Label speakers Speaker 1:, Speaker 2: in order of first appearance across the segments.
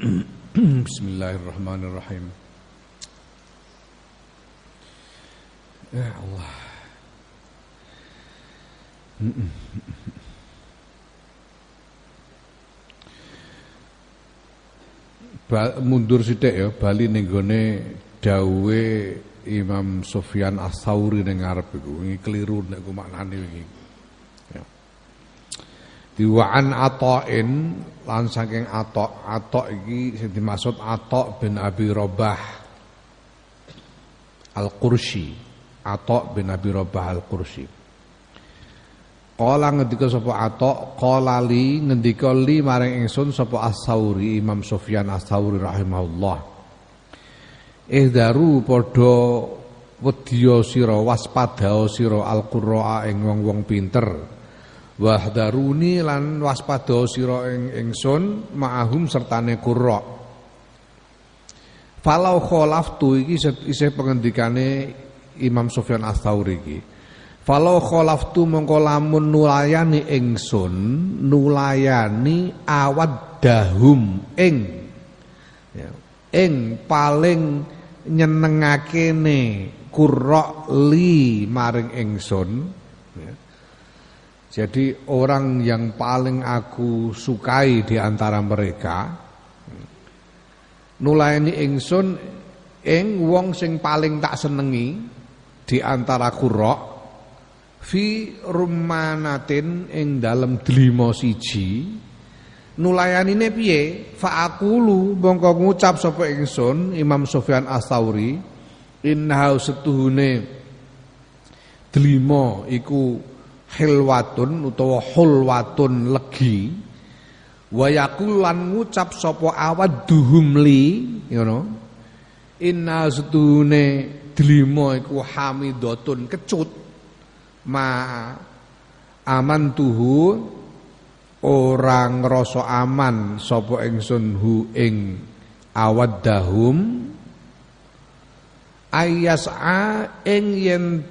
Speaker 1: Bismillahirrahmanirrahim. Ya Allah. Ba mundur sithik ya bali ning gone Imam Sufyan Ats-Tsauri ning ngarep iku keliru nek ku maknane wingi. Diwa'an Ata'in lan saking Ata' Ata' iki sing dimaksud Ata' bin Abi Rabah Al-Qursi. Ata' bin Abi Rabah Al-Qursi. Kala ngendika sapa Atok, kala li ngendika li maring ingsun sapa As-Sauri Imam Sufyan As-Sauri rahimahullah. Ihdaru padha wedya sira waspada sira al-qurra ing wong-wong pinter. Wahdaruni lan waspada sira ing ingsun ma'ahum sertane qurra. Falau khalaftu iki isih pengendikane Imam Sufyan As-Sauri iki. Falau khalaftu mongko lamun nulayani ingsun nulayani awad dahum ing ya, ing paling nyenengakene kurok li maring ingsun. Jadi orang yang paling aku sukai di antara mereka nulayani ingsun ing wong sing paling tak senengi di antara kurok fi rumanatin ing dalem delima siji nulayanine piye? Fa aqulu mongko ngucap sapa ingsun Imam Sufyan Ats-Tsauri inna setuhune delima iku hilwatun utawa hulwatun legi wa yaqulan ngucap sapa awadduhum li ngono inna setuhune delima iku hamidatun kecut ma aman tuhu orang ngrasa aman sapa ingsun hu ing awaddahum ayas'a ing yen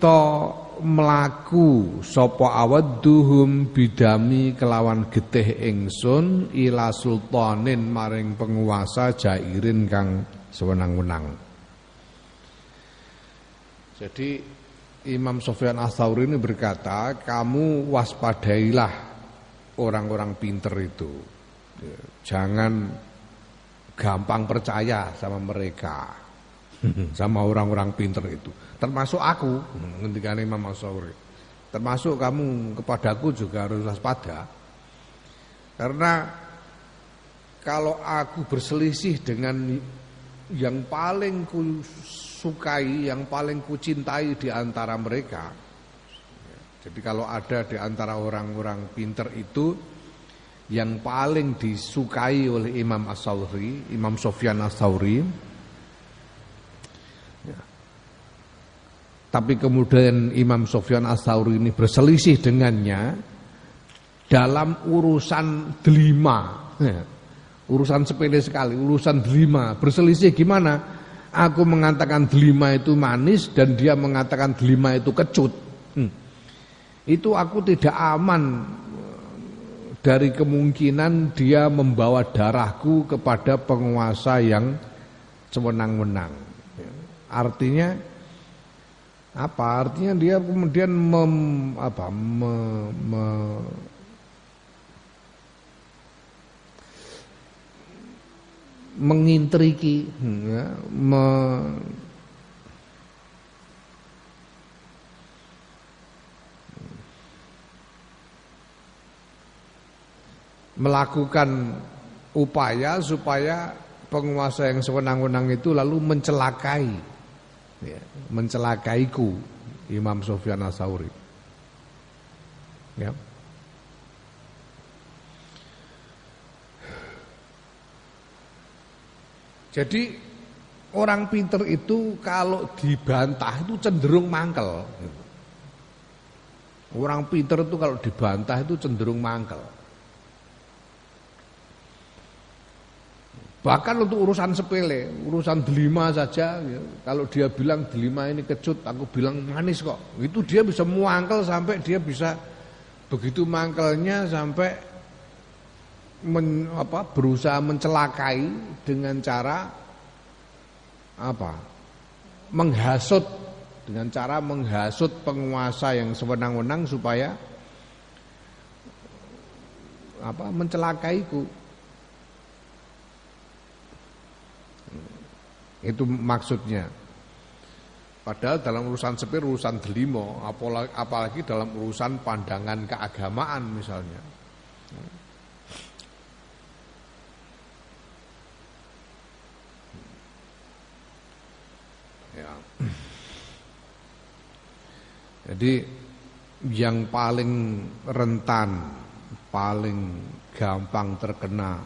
Speaker 1: mlaku sapa awadduhum bidami kelawan getih ingsun ila sultanin maring penguasa jairin kang sewenang-wenang jadi Imam Sofyan Ats-Tsauri ini berkata, kamu waspadailah orang-orang pinter itu. Jangan gampang percaya sama mereka. Sama orang-orang pinter itu. Termasuk aku, ketika Imam Ats-Tsauri. Termasuk kamu kepadaku juga harus waspada. Karena kalau aku berselisih dengan yang paling sukai, yang paling kucintai di antara mereka. Jadi kalau ada di antara orang-orang pinter itu yang paling disukai oleh Imam As-Sauri, Imam Sofyan As-Sauri. Tapi kemudian Imam Sofyan As-Sauri ini berselisih dengannya dalam urusan delima. Ya. Urusan sepele sekali, urusan delima. Berselisih gimana? Aku mengatakan delima itu manis dan dia mengatakan delima itu kecut. Hmm. Itu aku tidak aman dari kemungkinan dia membawa darahku kepada penguasa yang sewenang-wenang. Artinya apa? Artinya dia kemudian mem, apa, me, me, mengintriki ya, me, melakukan upaya supaya penguasa yang sewenang-wenang itu lalu mencelakai ya, mencelakaiku Imam Sofyan Asauri ya Jadi orang pinter itu kalau dibantah itu cenderung mangkel. Orang pinter itu kalau dibantah itu cenderung mangkel. Bahkan untuk urusan sepele, urusan delima saja, ya, kalau dia bilang delima ini kecut, aku bilang manis kok. Itu dia bisa muangkel sampai dia bisa begitu mangkelnya sampai men, apa, berusaha mencelakai dengan cara apa? menghasut dengan cara menghasut penguasa yang sewenang-wenang supaya apa mencelakaiku itu maksudnya. Padahal dalam urusan sepir urusan delimo apalagi, dalam urusan pandangan keagamaan misalnya. Ya. Jadi yang paling rentan paling gampang terkena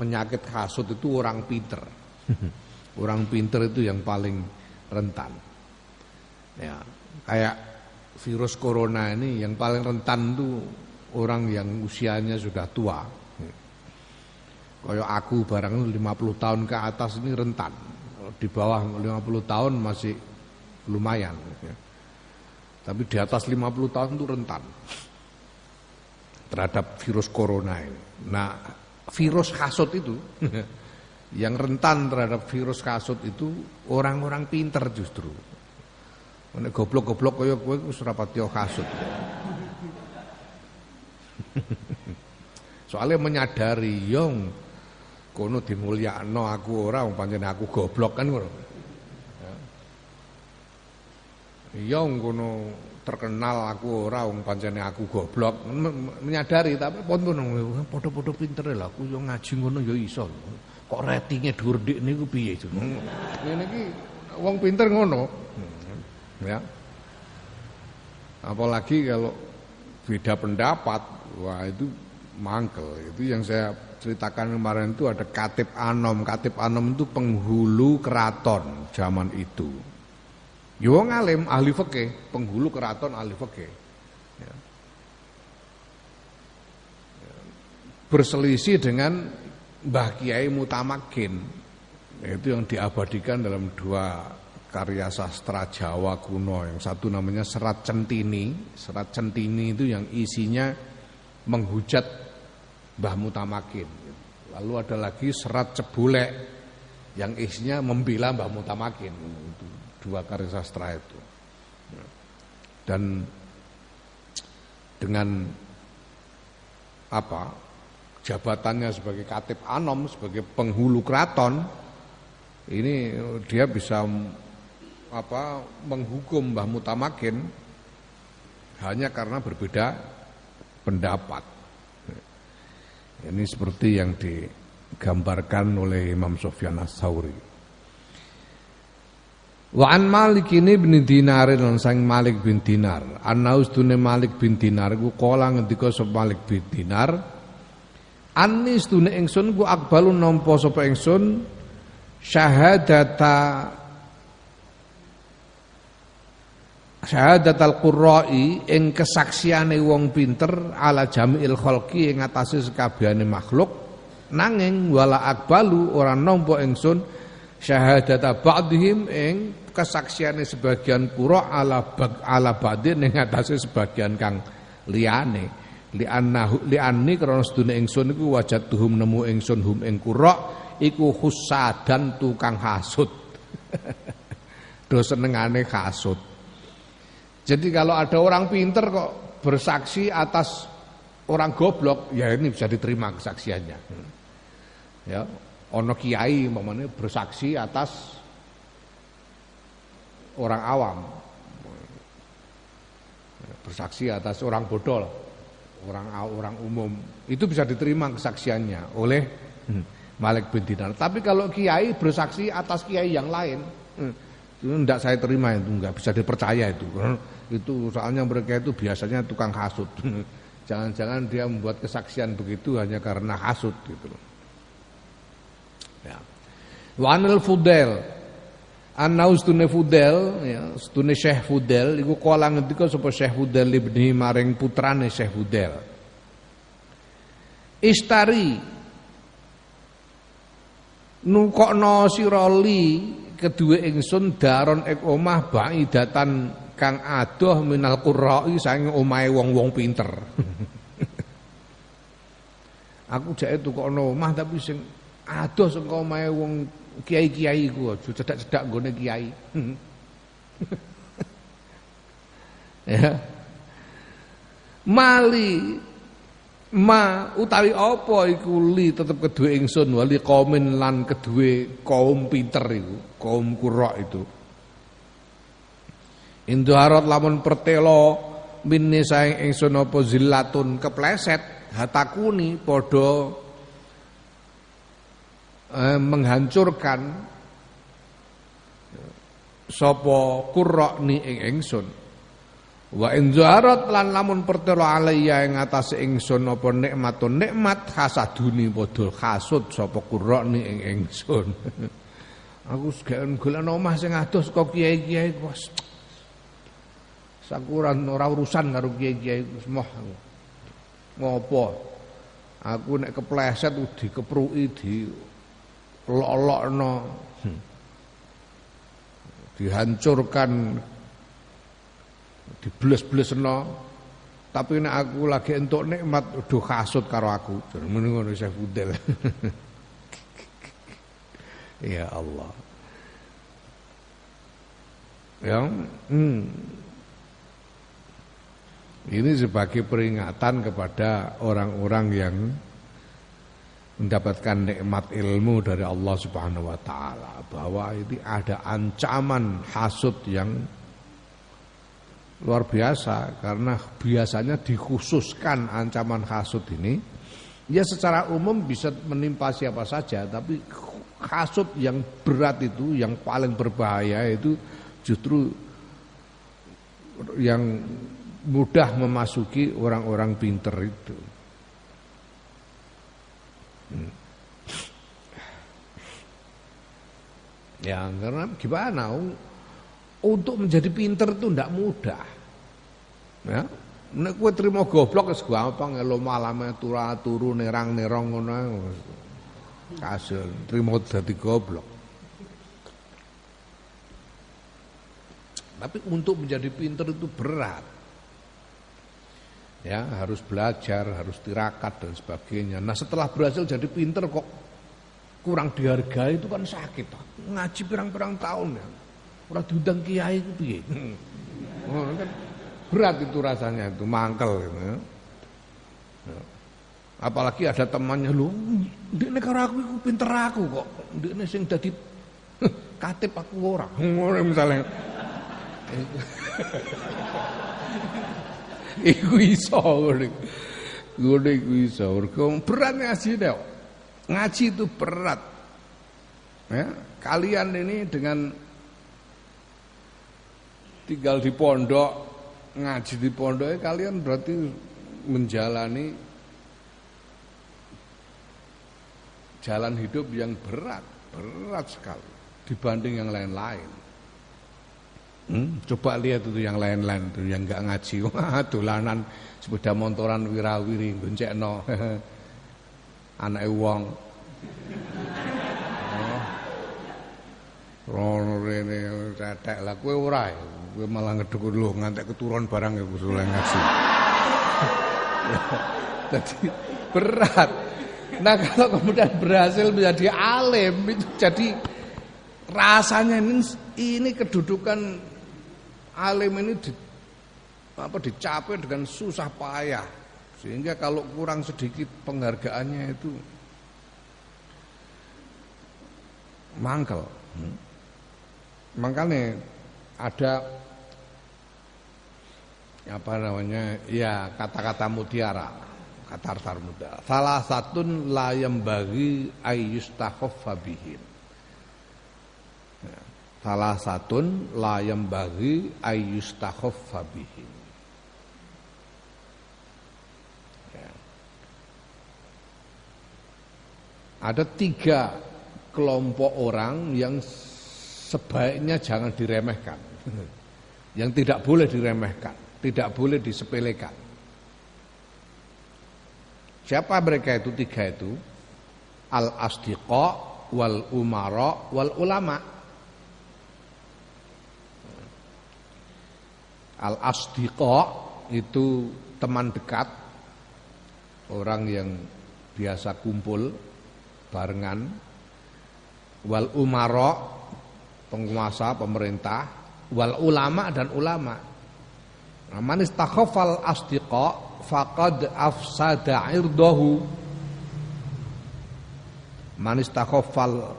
Speaker 1: penyakit hasut itu orang pinter. orang pinter itu yang paling rentan. Ya, kayak virus corona ini yang paling rentan itu orang yang usianya sudah tua. Kayak aku barang 50 tahun ke atas ini rentan. Di bawah 50 tahun masih lumayan. Tapi di atas 50 tahun itu rentan terhadap virus corona ini. Nah, virus kasut itu yang rentan terhadap virus kasut itu orang-orang pinter justru. Nek goblok-goblok kaya kowe wis ora kasut. Soalnya menyadari yong kono dimulyakno aku ora pancen aku goblok kan ngono. Yong kono terkenal aku ora wong aku goblok menyadari tapi pun ngono padha-padha pinter lah aku yo ngaji ngono yo iso kok ratinge dhuwur dik niku piye ngene iki wong pinter ngono. Ya. Apalagi kalau beda pendapat wah itu mangkel. Itu yang saya ceritakan kemarin itu ada Katib Anom. Katib Anom itu penghulu keraton zaman itu. Yo ya ngalim ahli fikih, penghulu keraton ahli fikih. Ya. Berselisih dengan Mbah Kiai Mutamakin. Itu yang diabadikan dalam dua karya sastra Jawa kuno. Yang satu namanya Serat Centini. Serat Centini itu yang isinya menghujat Mbah Mutamakin. Lalu ada lagi Serat Cebulek yang isinya membela Mbah Mutamakin. Itu dua karya sastra itu. Dan dengan apa jabatannya sebagai katib anom sebagai penghulu keraton ini dia bisa apa menghukum Mbah Mutamakin hanya karena berbeda pendapat. Ini seperti yang digambarkan oleh Imam Sofyan As-Sauri. Wa an Malik ini bin Dinar lan sang Malik bin Dinar. Anaus tune Malik bin Dinar ku kala ngendika Malik bin Dinar. Anis tune ingsun ku akbalu nampa sapa ingsun syahadata syahadat al-qurra'i ing kesaksiane wong pinter ala jami'il khalqi ing atase sekabehane makhluk nanging wala akbalu ora nampa ingsun syahadata ba'dihim ing kesaksiane sebagian kura ala ala badin ning atase sebagian kang liyane li annahu li anni krana sedune ingsun iku wajatuhum nemu ingsun hum ing kura iku husadan tukang hasud do senengane hasud jadi kalau ada orang pinter kok bersaksi atas orang goblok ya ini bisa diterima kesaksiannya. Ya ono kiai umpamanya bersaksi atas orang awam. Bersaksi atas orang bodoh orang orang umum. Itu bisa diterima kesaksiannya oleh hmm, Malik bin Dinar. Tapi kalau kiai bersaksi atas kiai yang lain hmm, itu tidak saya terima itu nggak bisa dipercaya itu. Itu soalnya mereka itu biasanya tukang hasut. Jangan-jangan dia membuat kesaksian begitu hanya karena hasut gitu ya. Wanil Fudel Anau stune Fudel ya stune Syekh Fudel iku kala ngendika sapa Syekh Fudel ibni maring putrane Syekh Fudel. Istari. Nukokno sira li kedue ingsun daron ek omah baidatan kang adoh minal qurra'i saking omahe wong-wong pinter. Aku jake tukokno omah tapi sing adoh sing omahe wong kiai-kiai ku aja cedak-cedak nggone kiai. ya. Mali ma utawi apa iku li tetep kedue ingsun wali kaumin lan kedue kaum pinter iku kaum kurok itu Indoharat lamun pertelo minni saing ingsun apa zillatun kepleset hatakuni padha eh, menghancurkan sapa kurra ni ing ingsun. Wa in zaharat lan lamun pertelo alayya ing atase ingsun apa nikmatun nikmat hasaduni padha hasud sapa kurra ni ing ingsun. Aku segeken golek omah sing adoh saka kiai-kiai wis sakuran ora urusan karo kiai-kiai semua ngopo? Aku nek kepleset dikepruki di lolokno. Hmm. dihancurkan. Dibles-blesno. Tapi nek aku lagi entuk nikmat udah kasut karo aku. Muni ngono Syekh Fudel. Ya Allah. Yang hmm, ini sebagai peringatan kepada orang-orang yang mendapatkan nikmat ilmu dari Allah Subhanahu wa taala bahwa ini ada ancaman hasud yang luar biasa karena biasanya dikhususkan ancaman hasud ini ya secara umum bisa menimpa siapa saja tapi hasud yang berat itu yang paling berbahaya itu justru yang mudah memasuki orang-orang pinter itu. Hmm. Ya karena gimana untuk menjadi pinter itu tidak mudah. Ya, nek kowe trimo goblok gampang elo malame turu turu nerang nerong ngono kasil trimo dadi goblok. Tapi untuk menjadi pinter itu berat ya harus belajar, harus tirakat dan sebagainya. Nah setelah berhasil jadi pinter kok kurang dihargai itu kan sakit. Ngaji pirang-pirang tahun ya, orang diundang kiai itu piye? Oh, kan berat itu rasanya itu mangkel ya. ya. Apalagi ada temannya lu, di negara aku itu pinter aku kok, di sing jadi katip aku orang, misalnya. Iku iso ngene. Ngene iku iso. berat ngaji deh. Ngaji itu berat. Ya, kalian ini dengan tinggal di pondok, ngaji di pondok ya kalian berarti menjalani jalan hidup yang berat, berat sekali dibanding yang lain-lain. Hmm, coba lihat itu yang lain-lain itu yang enggak ngaji. Wah, dolanan sepeda motoran wirawiri goncekno. Anake wong. Oh. Rono rene cetek lah kowe ora ya. Kowe malah ngeduk lho ngantek keturun barang ya usul ngaji. Jadi berat. Nah kalau kemudian berhasil menjadi alim itu jadi rasanya ini ini kedudukan alim ini di, apa dicapai dengan susah payah sehingga kalau kurang sedikit penghargaannya itu mangkel. Hmm. Makanya ada apa namanya ya kata-kata mutiara kata artar muda salah satu layam bagi ayyustakhaffa bihim salah satun layam bagi ayyustakhaffa bihim ya. ada tiga kelompok orang yang sebaiknya jangan diremehkan. Yang tidak boleh diremehkan tidak boleh disepelekan. Siapa mereka itu? Tiga itu. Al asdiqa wal umara wal ulama Al asdiqa itu teman dekat orang yang biasa kumpul barengan. Wal umaro penguasa pemerintah. Wal ulama dan ulama. Nah, man istakhafal asdiqa faqad afsada irdahu. Man istakhafal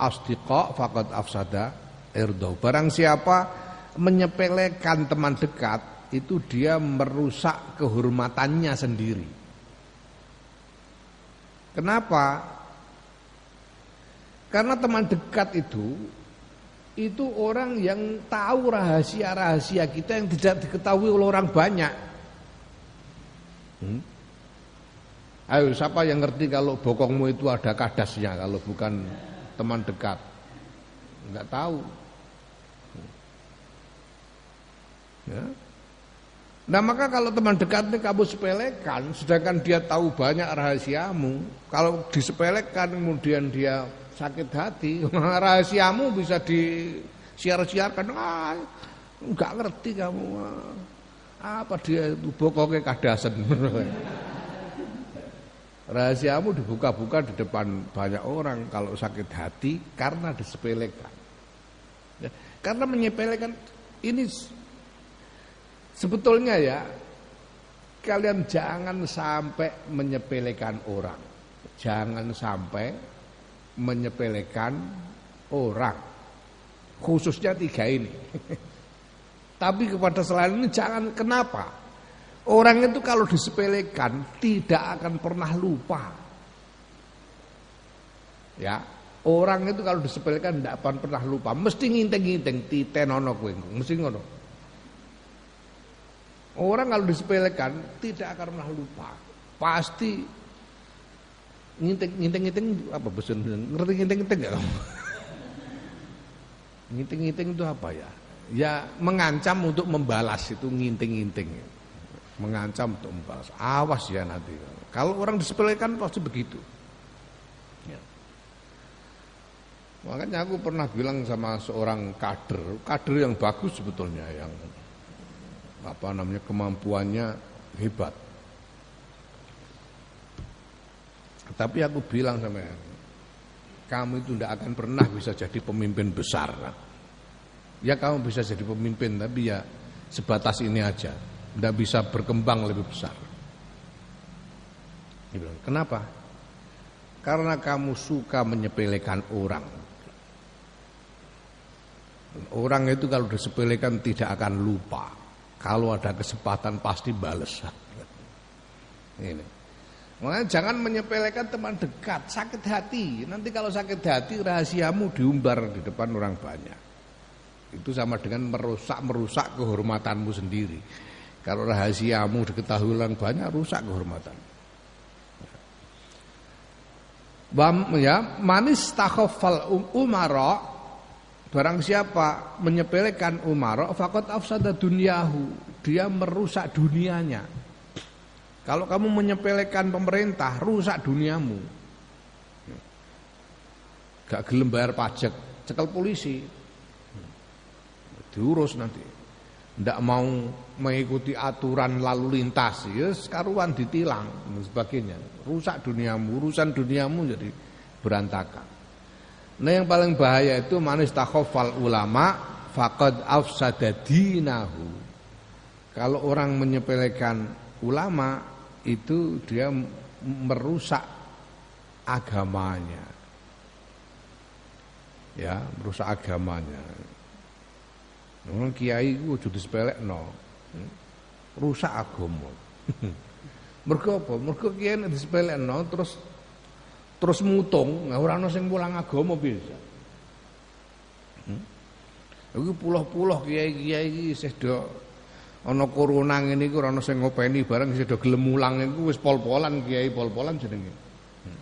Speaker 1: asdiqa faqad afsada irdahu. Barang siapa menyepelekan teman dekat itu dia merusak kehormatannya sendiri Kenapa? Karena teman dekat itu itu orang yang tahu rahasia-rahasia kita yang tidak diketahui oleh orang banyak. Hmm? Ayo siapa yang ngerti kalau bokongmu itu ada kadasnya kalau bukan teman dekat? Enggak tahu. Ya. Nah maka kalau teman dekat ini kamu sepelekan Sedangkan dia tahu banyak rahasiamu Kalau disepelekan kemudian dia sakit hati Rahasiamu bisa disiar-siarkan. Ah, Enggak ngerti kamu. Apa dia itu? Pokoknya kadasan Rahasiamu dibuka-buka di depan banyak orang Kalau sakit hati karena disepelekan. Ya, Karena menyepelekan ini Sebetulnya ya kalian jangan sampai menyepelekan orang. Jangan sampai menyepelekan orang. Khususnya tiga ini. Tapi kepada selain ini jangan kenapa? Orang itu kalau disepelekan tidak akan pernah lupa. Ya, orang itu kalau disepelekan tidak akan pernah lupa. Mesti nginteng-nginteng titenono kowe, mesti ngono. Orang kalau disepelekan tidak akan pernah lupa. Pasti nginting-nginting apa bosan ngerti nginting-nginting enggak kamu? Nginting-nginting itu apa ya? Ya mengancam untuk membalas itu nginting-nginting. Mengancam untuk membalas. Awas ya nanti. Kalau orang disepelekan pasti begitu. Ya. Makanya aku pernah bilang sama seorang kader, kader yang bagus sebetulnya yang apa namanya kemampuannya hebat. Tapi aku bilang sama kamu itu tidak akan pernah bisa jadi pemimpin besar. Ya kamu bisa jadi pemimpin tapi ya sebatas ini aja, tidak bisa berkembang lebih besar. Dia bilang, kenapa? Karena kamu suka menyepelekan orang. Orang itu kalau disepelekan tidak akan lupa. Kalau ada kesempatan pasti bales. Ini. Makanya jangan menyepelekan teman dekat, sakit hati. Nanti kalau sakit hati rahasiamu diumbar di depan orang banyak. Itu sama dengan merusak-merusak kehormatanmu sendiri. Kalau rahasiamu diketahui orang banyak, rusak kehormatan. Ya manis takhafal um, umara Barang siapa menyepelekan Umar, fakot afsada dunyahu, dia merusak dunianya. Kalau kamu menyepelekan pemerintah, rusak duniamu. Gak gelem bayar pajak, cekel polisi. Diurus nanti. Tidak mau mengikuti aturan lalu lintas, ya sekaruan ditilang dan sebagainya. Rusak duniamu, urusan duniamu jadi berantakan. Nah yang paling bahaya itu manis takhofal ulama fakad afsada dinahu. Kalau orang menyepelekan ulama itu dia merusak agamanya. Ya, merusak agamanya. Orang kiai ku aja disepelekno. Rusak agama. Mergo apa? Mergo kiai terus terus mutung, ora ana sing mulang agama bisa. Hmm? Iku puluh-puluh kiai-kiai iki isih do ana corona ngene iku ora ana sing ngopeni bareng isih do gelem mulang iku wis pol-polan kiai pol-polan jenenge. Hmm.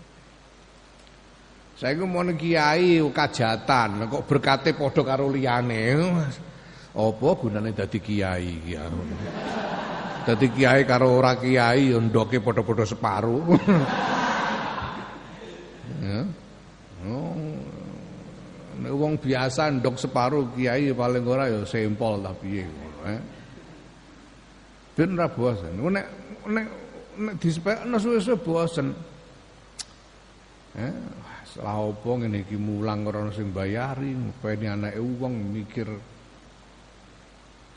Speaker 1: Saiki mau kiai kajatan kok berkate padha karo liyane. Apa gunane dadi kiai ya. Dadi kiai karo ora kiai ndoke padha-padha separo. Ya. Oh. Nek wong biasa ndok separuh kiai paling ora ya sempol ta piye ngono eh. Ben ra bosen. Nek nek nek disepekno suwe-suwe bosen. Eh, setelah opo ngene iki mulang ora sing bayari, ngopeni anake wong mikir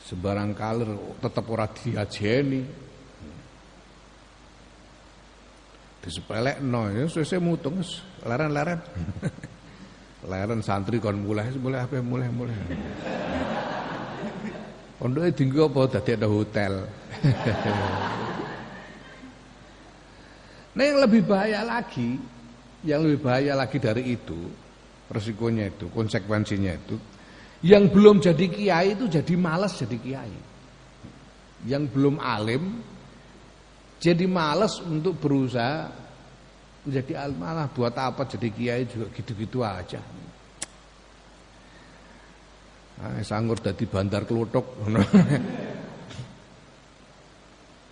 Speaker 1: sembarang kalir tetep ora diajeni. Disepelekno ya sesuk mutung leren-leren. leren santri kon mulai mulai apa mulai mulai. Pondoke dinggo apa dadi ada hotel. nah yang lebih bahaya lagi, yang lebih bahaya lagi dari itu, resikonya itu, konsekuensinya itu, yang belum jadi kiai itu jadi malas jadi kiai. Yang belum alim jadi malas untuk berusaha menjadi alim malah buat apa jadi kiai juga gitu-gitu aja. Nah, sanggur dadi bandar kelutuk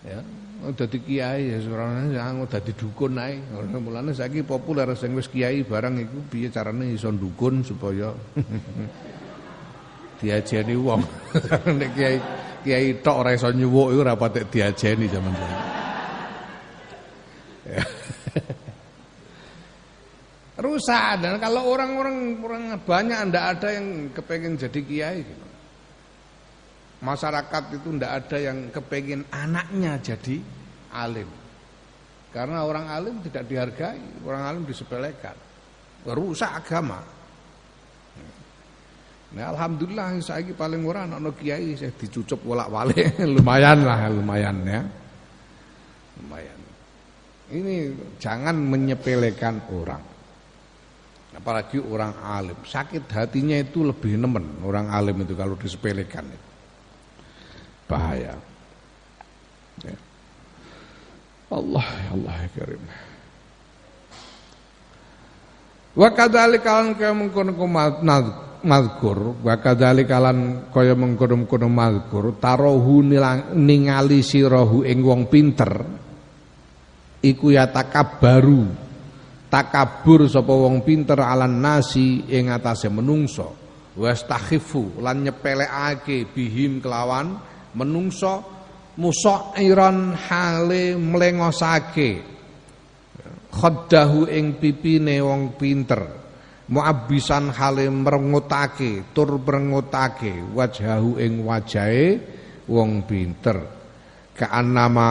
Speaker 1: ya, dadi kiai ya seorang sanggur dadi dukun ae. Mulane saiki populer sing wis kiai barang iku piye carane iso dukun supaya diajeni wong. Nek kiai kiai tok ora iso nyuwuk iku ora patek diajeni zaman saiki. Ya. rusak dan kalau orang-orang orang banyak ndak ada yang kepengen jadi kiai gitu. masyarakat itu ndak ada yang kepengen anaknya jadi alim karena orang alim tidak dihargai orang alim disepelekan rusak agama Nah, alhamdulillah saya paling murah anak kiai saya dicucup bolak-balik lumayan lah lumayan ya. Lumayan. Ini jangan menyepelekan orang. Apalagi orang alim. Sakit hatinya itu lebih nemen orang alim itu kalau disepelekan bahaya. Ya. Allah ya Allah ya karim. Wa kadzalika lan kaya mengkono mazkur wa kadzalika lan kaya mengkono-kono mazkur tarahu ningali sirahu ing wong pinter iku ya takabbaru takabur sapa wong pinter alan nasi ing atase menungso. Wastakhifu lan nyepelekake bihim kelawan menungso musairan hale mlengosake. Khaddahu ing pipine wong pinter. Muabbisan hale merengutake tur merengutake wajahu ing wajahe wong pinter. Kaannama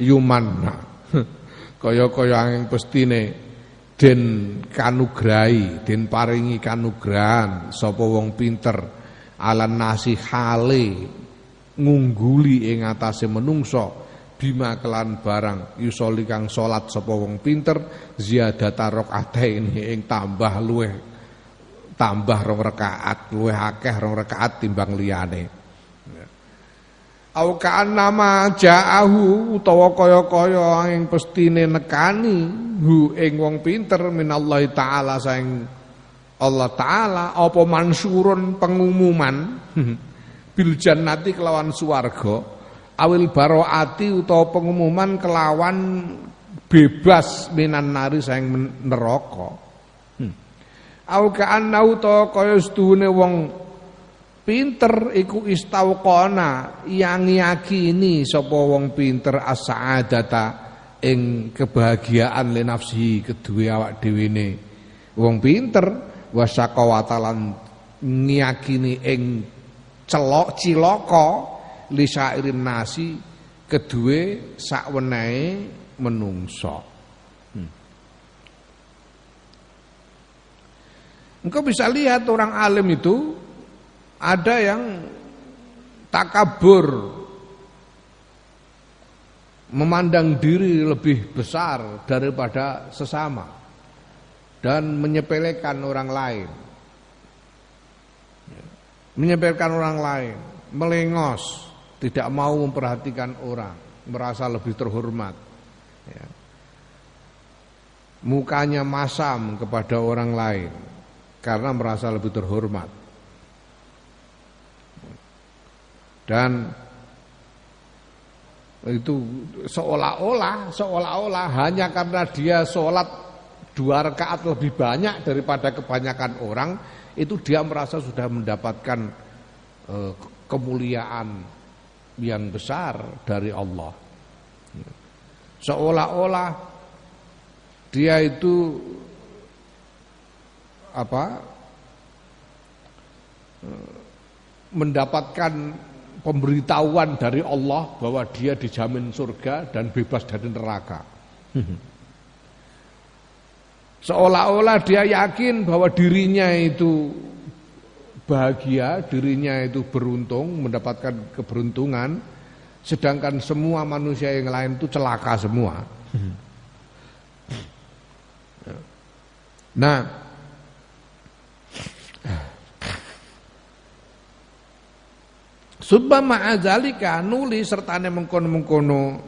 Speaker 1: yumanna kaya-kaya angin pestine den kanugrahi den paringi kanugrahan sapa wong pinter alan nasi hale ngungguli ing atase menungso bima kelan barang yusoli kang salat sapa wong pinter ziyadata rakaataini ing tambah luweh tambah rong rakaat luweh akeh rong rakaat timbang liyane au nama ja'ahu utawa kaya-kaya ing pestine nekani hu ing wong pinter minallahi taala saing Allah taala apa mansurun pengumuman bil jannati kelawan swarga awil baroati utawa pengumuman kelawan bebas minan nari saing neraka hmm. au ka'annahu utawa kaya wong Pinter iku istauqona yang yakini sapa wong pinter as-sa'adata ing kebahagiaan li nafsi kedue awak dhewe ne. Wong pinter wasaqawatalan ngiyakini ing celok cilaka li sairin nasi kedue sakwenehe menungso. Hmm. Engkau bisa lihat orang alim itu ada yang takabur memandang diri lebih besar daripada sesama dan menyepelekan orang lain. Menyepelekan orang lain melengos tidak mau memperhatikan orang merasa lebih terhormat. Ya. mukanya masam kepada orang lain karena merasa lebih terhormat dan itu seolah-olah seolah-olah hanya karena dia sholat dua rakaat lebih banyak daripada kebanyakan orang itu dia merasa sudah mendapatkan eh, kemuliaan yang besar dari Allah. Seolah-olah dia itu apa mendapatkan pemberitahuan dari Allah bahwa dia dijamin surga dan bebas dari neraka. Seolah-olah dia yakin bahwa dirinya itu bahagia, dirinya itu beruntung, mendapatkan keberuntungan, sedangkan semua manusia yang lain itu celaka semua. Nah, Subha ma'adzalika nuli sertane mengkono-mengkono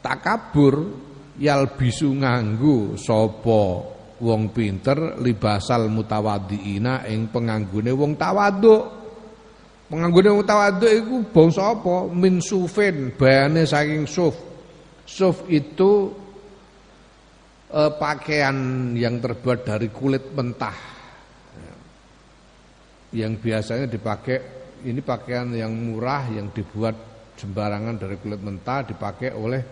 Speaker 1: takabur yal bisu nganggu sapa wong pinter libasal mutawaddiina ing penganggune wong tawaduk. Penganggune wong tawaduk iku bangsa apa? Min sufin, bayane saking suf. Suf itu eh, pakaian yang terbuat dari kulit mentah. Yang biasanya dipakai ini pakaian yang murah yang dibuat sembarangan dari kulit mentah dipakai oleh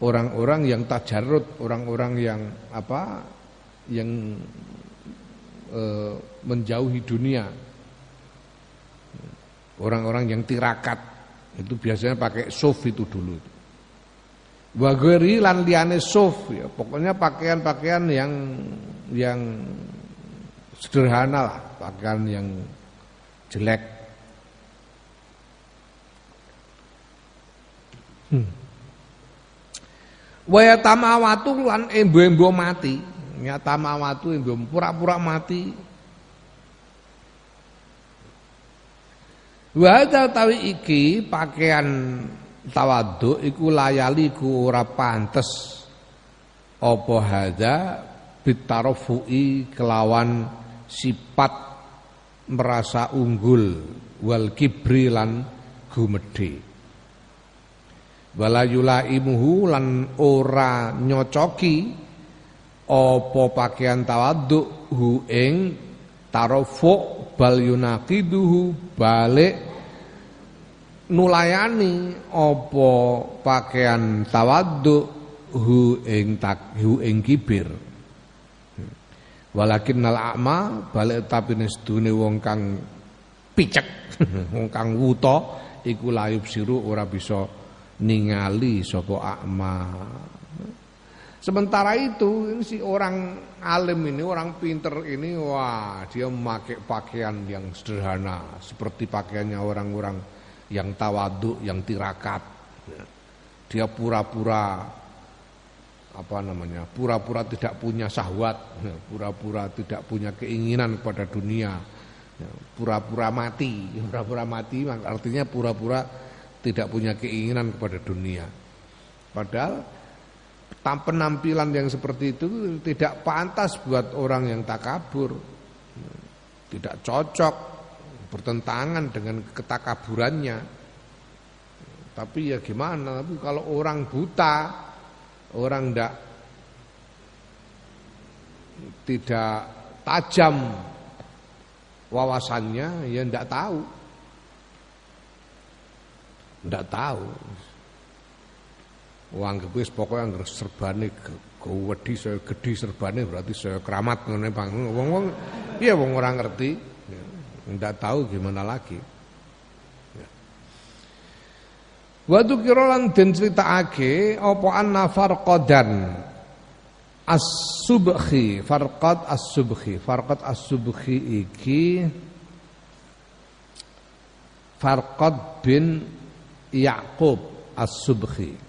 Speaker 1: orang-orang yang tajarut, orang-orang yang apa yang e, menjauhi dunia. Orang-orang yang tirakat itu biasanya pakai soft itu dulu. Wageri lan liane soft ya, pokoknya pakaian-pakaian yang yang sederhana lah, pakaian yang jelek. Hmm. Waya tamawatu lan embo-embo mati. Nyata mawatu yang pura-pura mati. Wahada tawi iki pakaian tawaduk iku layali ku ora pantes. Apa hadza? Bitarofu'i kelawan sifat merasa unggul. Wal kibri lan gumedhe wala yulaimuhu lan ora nyocoki apa pakaian tawaduk hu ing tarofu bal yunaqiduhu balik nulayani apa pakaian tawaduk hu ing tak hu ing kibir. Walakin nal a'ma balik tapi nesdune wong kang picek wong kang wuta iku layub siru ora bisa ningali sapa a'ma Sementara itu si orang alim ini, orang pinter ini, wah dia memakai pakaian yang sederhana seperti pakaiannya orang-orang yang tawaduk, yang tirakat. Dia pura-pura apa namanya, pura-pura tidak punya sahwat, pura-pura tidak punya keinginan kepada dunia, pura-pura mati, pura-pura mati artinya pura-pura tidak punya keinginan kepada dunia. Padahal penampilan yang seperti itu tidak pantas buat orang yang takabur. Tidak cocok, bertentangan dengan ketakaburannya. Tapi ya gimana, tapi kalau orang buta, orang tidak tidak tajam wawasannya, ya tidak tahu. Tidak tahu. Wong wis pokoke anggere serbane wedi saya gedhi serbane berarti saya keramat ngene Bang. Wong-wong iya wong ora ngerti. Ndak tahu gimana lagi. Ya. Wadu kirolan den critakake apa anna farqadan as-subhi farqad as-subhi farqad as-subhi iki farqad bin Yaqub as-subhi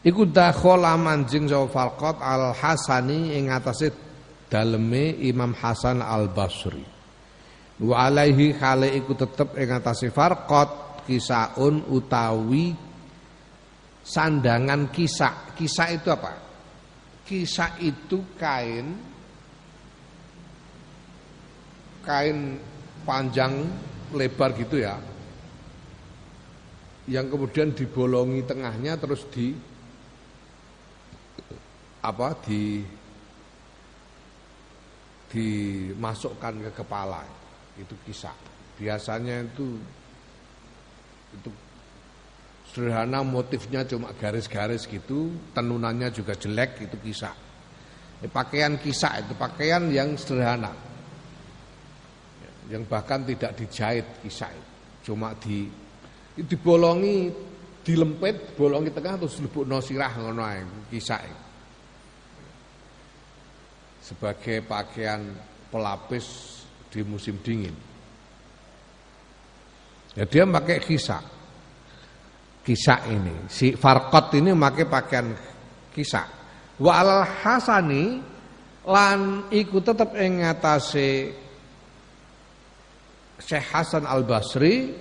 Speaker 1: Iku dakhala manjing sapa Falqat Al Hasani ing atase daleme Imam Hasan Al Basri. Wa alaihi khale iku tetep ing atase Farqat kisaun utawi sandangan kisah. Kisah itu apa? Kisah itu kain kain panjang lebar gitu ya. Yang kemudian dibolongi tengahnya terus di apa di dimasukkan ke kepala itu kisah biasanya itu itu sederhana motifnya cuma garis-garis gitu tenunannya juga jelek itu kisah pakaian kisah itu pakaian yang sederhana. Yang bahkan tidak dijahit kisah. Cuma di dibolongi dilempit, bolongi tengah terus lebokno sirah ngono ae kisah itu. Sebagai pakaian pelapis di musim dingin. Ya dia pakai kisah. Kisah ini, si Farkot ini pakai pakaian kisah. Wa al hasani lan iku tetep ing ngatasé Syekh Hasan Al Basri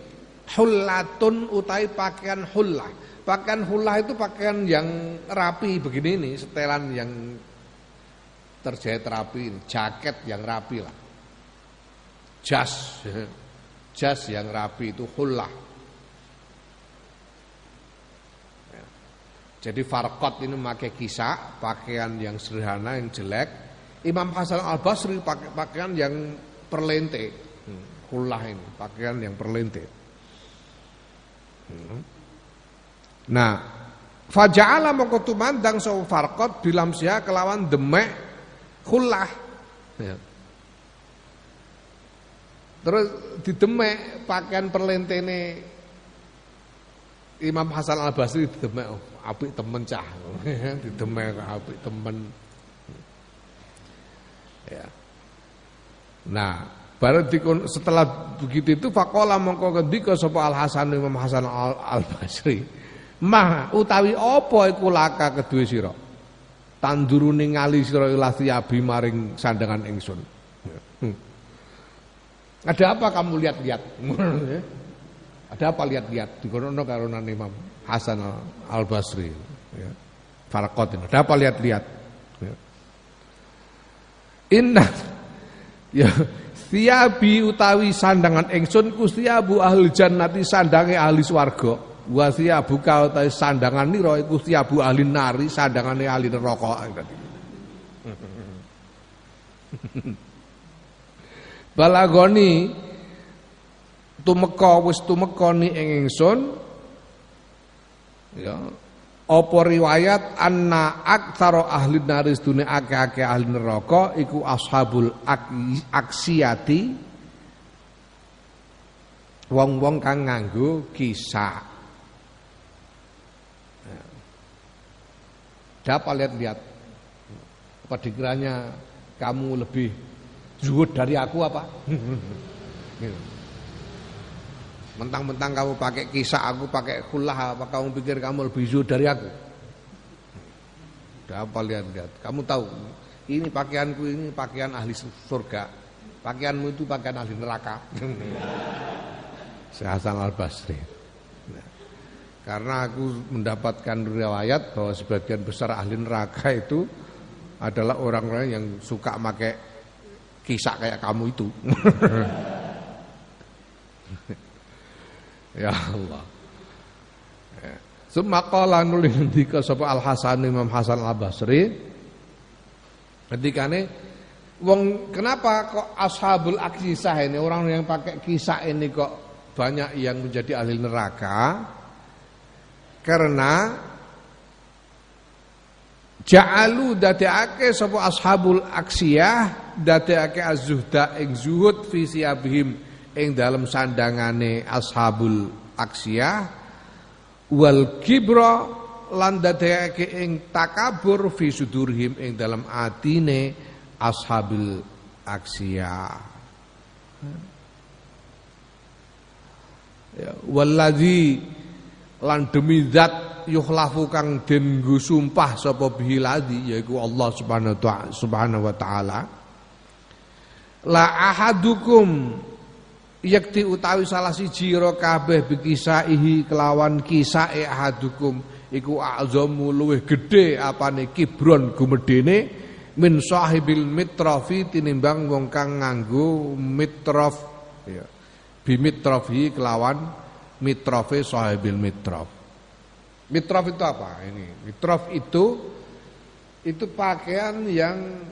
Speaker 1: hullatun utai pakaian hullah. Pakaian hullah itu pakaian yang rapi begini nih, setelan yang terjahit rapi, jaket yang rapi lah. Jas, jas yang rapi itu hullah. Ya. Jadi farkot ini memakai kisah, pakaian yang sederhana, yang jelek. Imam Hasan Al Basri pakai pakaian yang perlente, hmm, hullah ini, pakaian yang perlente. Nah, Faja'ala mongko tumandang so farqat bilam sia kelawan demek hullah. Ya. Terus didemek pakaian perlentene Imam Hasan Al Basri didemek oh, apik temen cah. didemek apik temen. Ya. Nah, dikon, setelah begitu itu fakola mongko ngendika sapa Al Hasan Imam Hasan Al, Al Basri. Mah utawi apa iku laka kedue sira? Tandurune ngali sira ilah maring sandangan ingsun. Hmm. Ada apa kamu lihat-lihat? Ada apa lihat-lihat? Dikono karo Imam Hasan Al Basri. Ya. Farakot ini. Ada apa lihat-lihat? Ya. Inna ya siabi utawi sandangan ingsun ku siabu ahli jannati sandange ahli swarga. Wa siabu ka utawi sandangan nira iku siabu ahli nari sandangane ahli neraka. balagoni tumeka wis tumeka ni ing ingsun ya apa riwayat anna aktsara ahli naris dunia akeh-akeh ahli neraka iku ashabul aksiyati wong-wong kang nganggo kisah. Dapat lihat-lihat apa dikiranya kamu lebih zuhud dari aku apa? Gitu. Mentang-mentang kamu pakai kisah aku pakai kulah apa kamu pikir kamu lebih zuhud dari aku? Udah apa lihat-lihat. Kamu tahu ini pakaianku ini pakaian ahli surga. Pakaianmu itu pakaian ahli neraka. Saya Hasan Al Basri. Nah, karena aku mendapatkan riwayat bahwa sebagian besar ahli neraka itu adalah orang-orang yang suka pakai kisah kayak kamu itu. ya Allah. Ya. Summa qala nuli ngendika Al Hasan Imam Hasan Al Basri ketikane wong kenapa kok ashabul aksisah ini orang yang pakai kisah ini kok banyak yang menjadi ahli neraka karena Ja'alu dadekake sapa ashabul aksiyah dadekake az-zuhda ing zuhud fi ing dalam sandangane ashabul aksiyah wal kibra lan dadekake ing takabur fi sudurhim ing dalam atine ashabil aksiyah. Ya wallazi lan demi zat yukhlafu kang den sumpah sapa bihi ladzi yaiku Allah Subhanahu wa taala la ahadukum yakti utawi salah siji ro kabeh bikisaihi kelawan kisae ahadukum. Iku azamu luwih gedhe apane kibron gumedene min sahibil mitrafi tinimbang wong kang nganggo mitraf. Ya. Bimitrafi kelawan mitrafe sahibil mitraf. Mitrof itu apa? Ini? Mitrof itu itu pakaian yang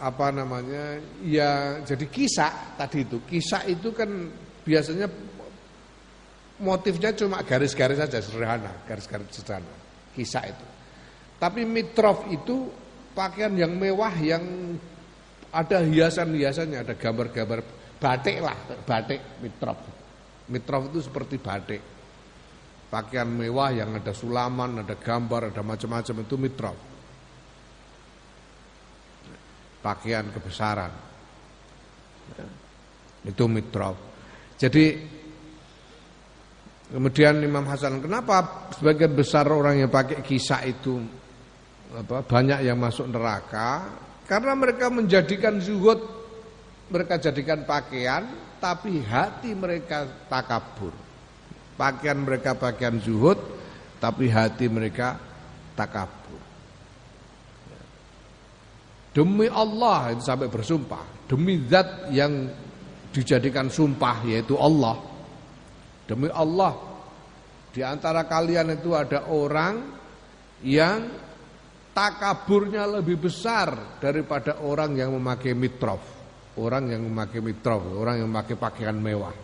Speaker 1: apa namanya? Ya jadi kisah tadi itu. Kisah itu kan biasanya motifnya cuma garis-garis saja sederhana, garis-garis sederhana. Kisah itu. Tapi mitrof itu pakaian yang mewah yang ada hiasan-hiasannya, ada gambar-gambar batik lah, batik mitrof. Mitrof itu seperti batik. Pakaian mewah yang ada sulaman, ada gambar, ada macam-macam itu mitrof. Pakaian kebesaran. Itu mitrof. Jadi kemudian Imam Hasan kenapa sebagian besar orang yang pakai kisah itu apa, banyak yang masuk neraka? Karena mereka menjadikan zuhud mereka jadikan pakaian tapi hati mereka takabur. Pakaian mereka pakaian zuhud tapi hati mereka takabur. Demi Allah itu sampai bersumpah, demi zat yang dijadikan sumpah yaitu Allah. Demi Allah di antara kalian itu ada orang yang takaburnya lebih besar daripada orang yang memakai mitrof. Orang yang memakai mitrof, orang yang memakai pakaian mewah.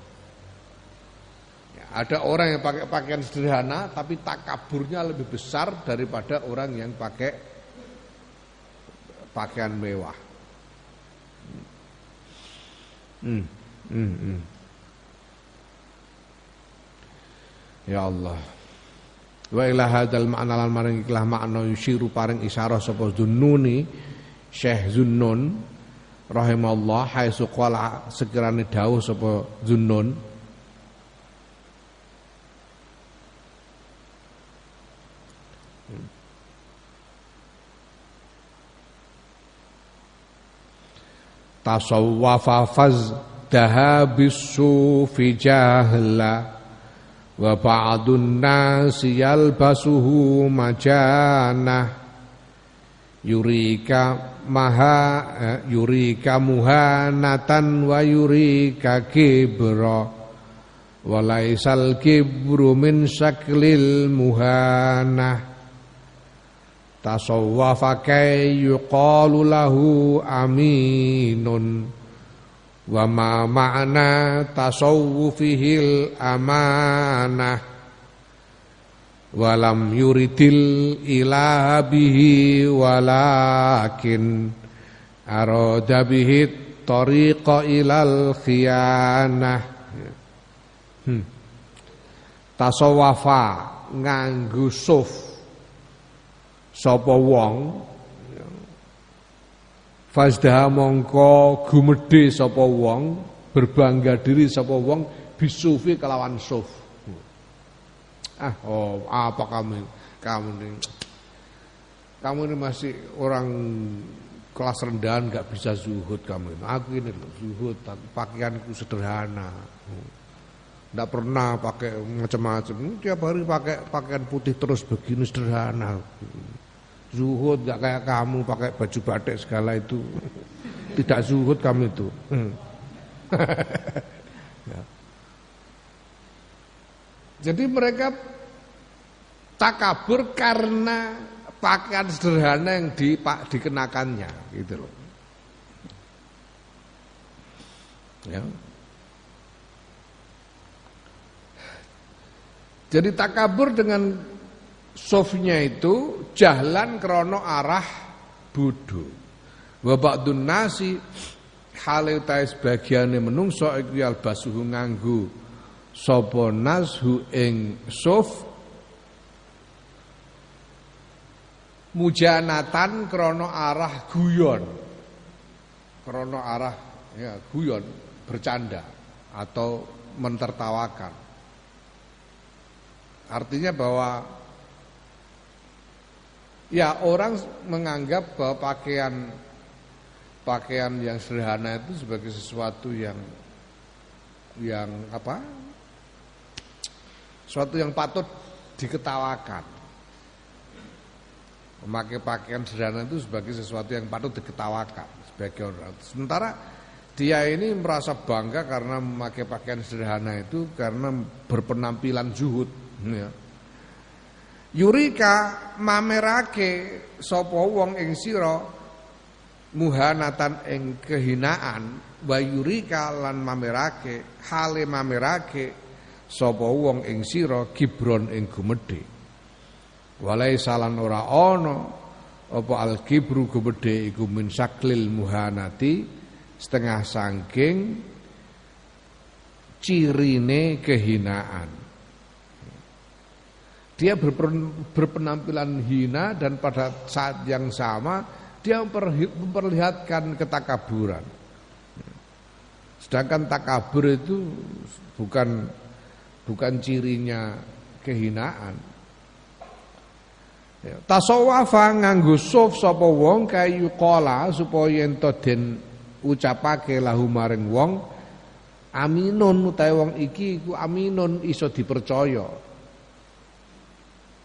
Speaker 1: Ya, ada orang yang pakai pakaian sederhana tapi takaburnya lebih besar daripada orang yang pakai pakaian mewah. Hmm. Hmm, hmm. Ya Allah. Wa ila hadzal ma'na lan maring ikhlah makna yusiru paring isyarah sapa Zunnuni Syekh Zunnun rahimallah haitsu qala sekirane dawuh sapa Zunnun tasawwafa faz dahabis sufi jahla wa ba'dun nasi yalbasuhu majanah yurika maha eh, yurika muhanatan wa yurika kibra. Walaisal kibru min syaklil muhanah tasawwafa kay yuqalu lahu aminun. Wa ma ma'na tasawwufihil amanah. Walam yuridil ilaha bihi walakin. Arada bihi tariqa ilal khiyanah hmm. tasawafa nganggo suf sapa wong Fazdaha mongko gumedhe sapa wong, berbangga diri sapa wong bisufi kelawan suf. Ah, oh, apa kamu? Kamu ini kamu ini masih orang kelas rendahan nggak bisa zuhud kamu ini. Aku ini loh zuhud, pakaianku sederhana. Tidak pernah pakai macam-macam. Tiap hari pakai pakaian putih terus begini sederhana. Zuhud gak kayak kamu pakai baju batik segala itu. Tidak zuhud kamu itu. Hmm. ya. Jadi mereka takabur karena pakaian sederhana yang di, pak, dikenakannya gitu loh. Ya. Jadi takabur dengan Sofnya itu jahlan krono arah budu. Wa ba'dun nasi hale utahe sebagiane menungso iku albasuhu nganggo sapa nashu ing sof mujanatan krono arah guyon. Krono arah ya guyon bercanda atau mentertawakan. Artinya bahwa Ya orang menganggap bahwa pakaian pakaian yang sederhana itu sebagai sesuatu yang yang apa? Sesuatu yang patut diketawakan. Memakai pakaian sederhana itu sebagai sesuatu yang patut diketawakan sebagai orang. Sementara dia ini merasa bangga karena memakai pakaian sederhana itu karena berpenampilan zuhud. Ya. Yurika mamerake sapa wong ing sira muhanatan ing kehinaan wa yurika lan mamerake hale mamerake sapa wong ing sira gibron ing gumedhe. Walai salan ora ana apa al kibru gede iku min saklil muhanati setengah sangking cirine kehinaan dia berpenampilan hina dan pada saat yang sama dia memperlihatkan ketakaburan. Sedangkan takabur itu bukan bukan cirinya kehinaan. Ya, tasawafa nganggo suf sapa wong kayu kola supaya ento den ucapake lahu maring wong aminun utawa wong iki iku aminun iso dipercaya.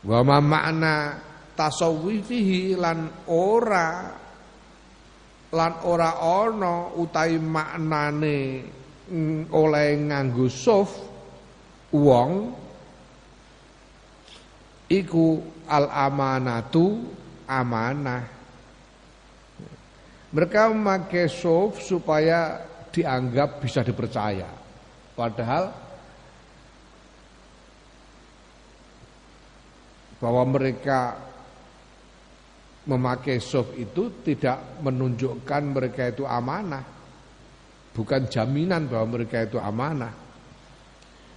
Speaker 1: Wa ma makna tasawwifihi lan ora lan ora ana utawi maknane oleh nganggo suf wong iku al amanatu amanah. Mereka memakai suf supaya dianggap bisa dipercaya. Padahal bahwa mereka memakai soft itu tidak menunjukkan mereka itu amanah. Bukan jaminan bahwa mereka itu amanah.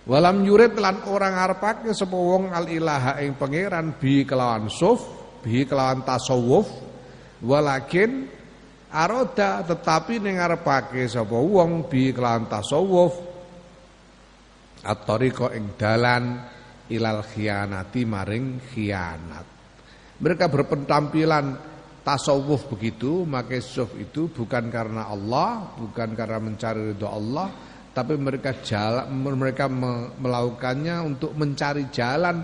Speaker 1: Walam yurid lan orang arpake sapa wong al ilaha ing pangeran bi kelawan suf, bi kelawan tasawuf, walakin aroda tetapi ning arepake sapa wong bi kelawan tasawuf at-tariqa ing dalan ilal khianati maring khianat. Mereka berpenampilan tasawuf begitu, maka suf itu bukan karena Allah, bukan karena mencari ridho Allah, tapi mereka jalan mereka melakukannya untuk mencari jalan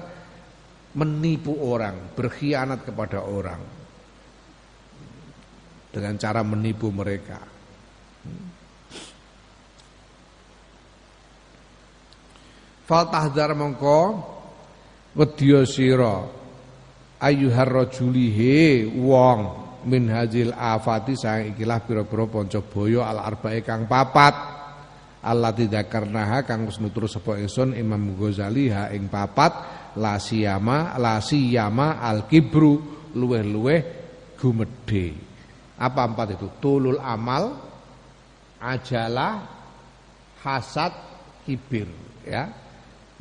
Speaker 1: menipu orang, berkhianat kepada orang. Dengan cara menipu mereka. Fal tahdhar mongko wedya sira ayyuhar rajulihe wong min hajil afati sang ikilah pira-pira boyo al arbae kang papat Allah tidak karena kang wis nutur sapa ingsun Imam Ghazali ha ing papat la siyama la siyama al kibru luweh-luweh gumedhe. Apa empat itu? Tulul amal ajalah hasad kibir ya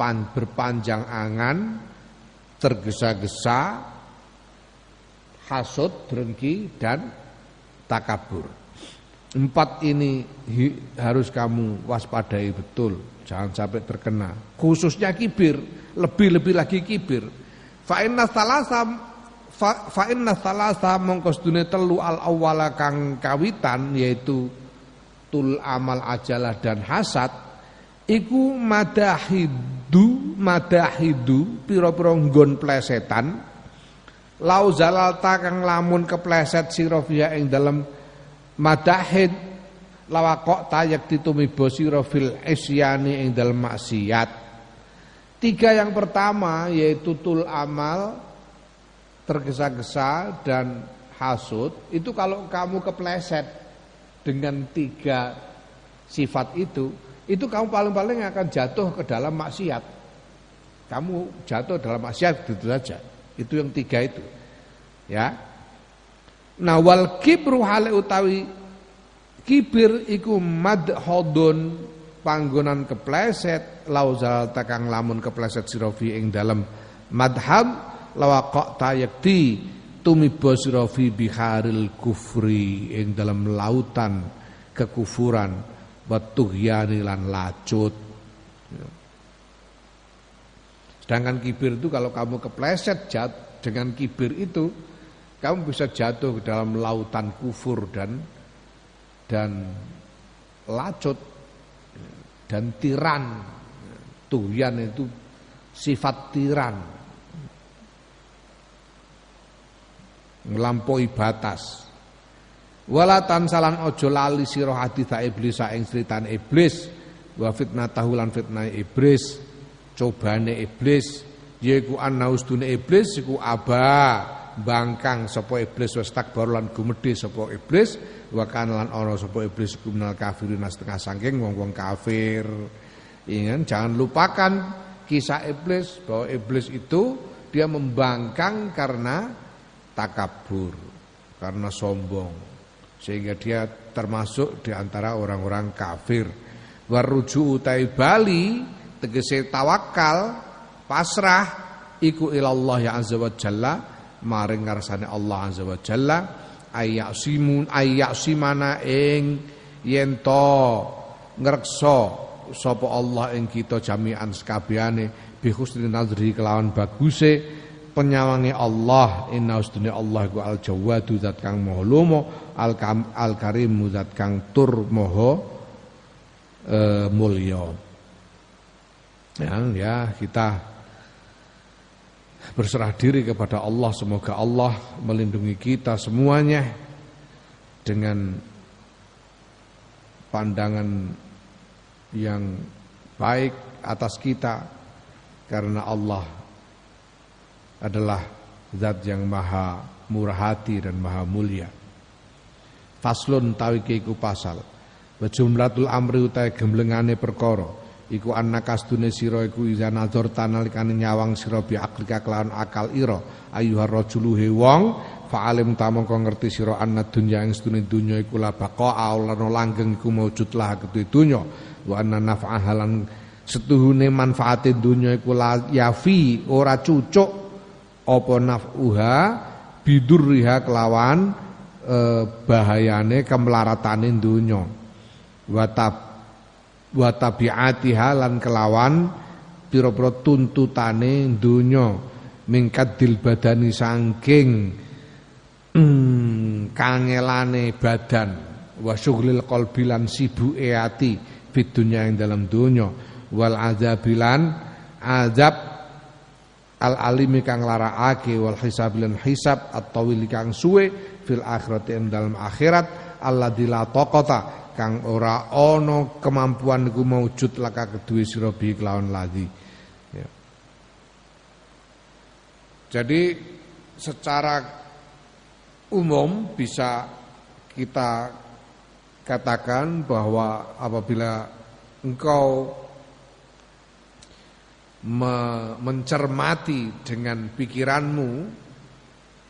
Speaker 1: pan berpanjang angan, tergesa-gesa, hasut, drengki dan takabur. Empat ini harus kamu waspadai betul, jangan sampai terkena. Khususnya kibir, lebih-lebih lagi kibir. Fa inna salasa fa inna salasa mongko telu al awwala kang kawitan yaitu tul amal ajalah dan hasad iku madahidu madahidu pira-pira nggon plesetan. Lau zalalta kang lamun kepleset sira fiha ing dalem madahid lawakok tayak ditumiba sira fil isyani ing dalem maksiat. Tiga yang pertama yaitu tul amal tergesa-gesa dan hasud itu kalau kamu kepleset dengan tiga sifat itu itu kamu paling-paling akan jatuh ke dalam maksiat. Kamu jatuh dalam maksiat itu saja. Itu yang tiga itu. Ya. Nah wal kibru hale utawi kibir iku madhodun panggonan kepleset lauzal takang lamun kepleset sirofi ing dalam madhab lawaqta tayakti tumiba sirofi biharil kufri ing dalam lautan kekufuran watuhyani lan lacut. Sedangkan kibir itu kalau kamu kepleset jat dengan kibir itu kamu bisa jatuh ke dalam lautan kufur dan dan lacut dan tiran. Tuhyan itu sifat tiran. Melampaui batas. Wala tansalan ojo lali sira hadits iblis ing critan iblis. Wa fitnah tahulan fitnah iblis. Cobane iblis. Yaiku anaustune iblis iku aba. Bangkang sapa iblis wis takbar lan gumedhe sapa iblis. Wa lan ana sapa iblis kuminal kafirin setengah saking wong-wong kafir. Ingat jangan lupakan kisah iblis bahwa iblis itu dia membangkang karena takabur, karena sombong. Sehingga dia termasuk di antara orang-orang kafir. Waruju utai bali tegese tawakal, pasrah iku ilallah ya azza wa jalla maring ngarsane Allah azza wa jalla ayyaksimun ayyaksimana ing yen to ngreksa sapa Allah ing kita jami'an sekabehane bi husni nazri kelawan baguse penyawangi Allah. Inna usdune Allah iku al jawadu zat kang maha lomo al, al karim zat kang tur maha e, mulya. Ya, ya kita berserah diri kepada Allah. Semoga Allah melindungi kita semuanya dengan pandangan yang baik atas kita. Karena Allah adalah zat yang maha murah hati dan maha mulia. Faslun tawi iku pasal. Wa jumlatul amri utai gemblengane perkara iku annakas dune sira iku iza nazar tanalikane nyawang sira bi aklika kelawan akal ira. Ayuhar rajulu wong fa'alim tamangka ngerti sira anna dunya ing sedune dunya iku la baqa aulana langgeng iku maujud lah kedue dunya. Wa anna naf'a halan setuhune manfaate dunya iku la yafi ora cucuk apa naf'uha bidurriha kelawan eh, bahayane kemlaratane dunya wa wa tabiatiha lan kelawan pira-pira tuntutane donya. Mingkat dil badani saking hmm, kangelane badan. Wa syughlil qalbi lan sibuke ati fid dunya ing dalam donya. Wal azabilan azab al alimi kang larakake wal hisab lan hisab at-tawil kang suwe fil akhirati ing dalam akhirat alladzi la taqata kang ora ana kemampuan iku maujud laka kedue sira bi kelawan ladzi ya. Jadi secara umum bisa kita katakan bahwa apabila engkau mencermati dengan pikiranmu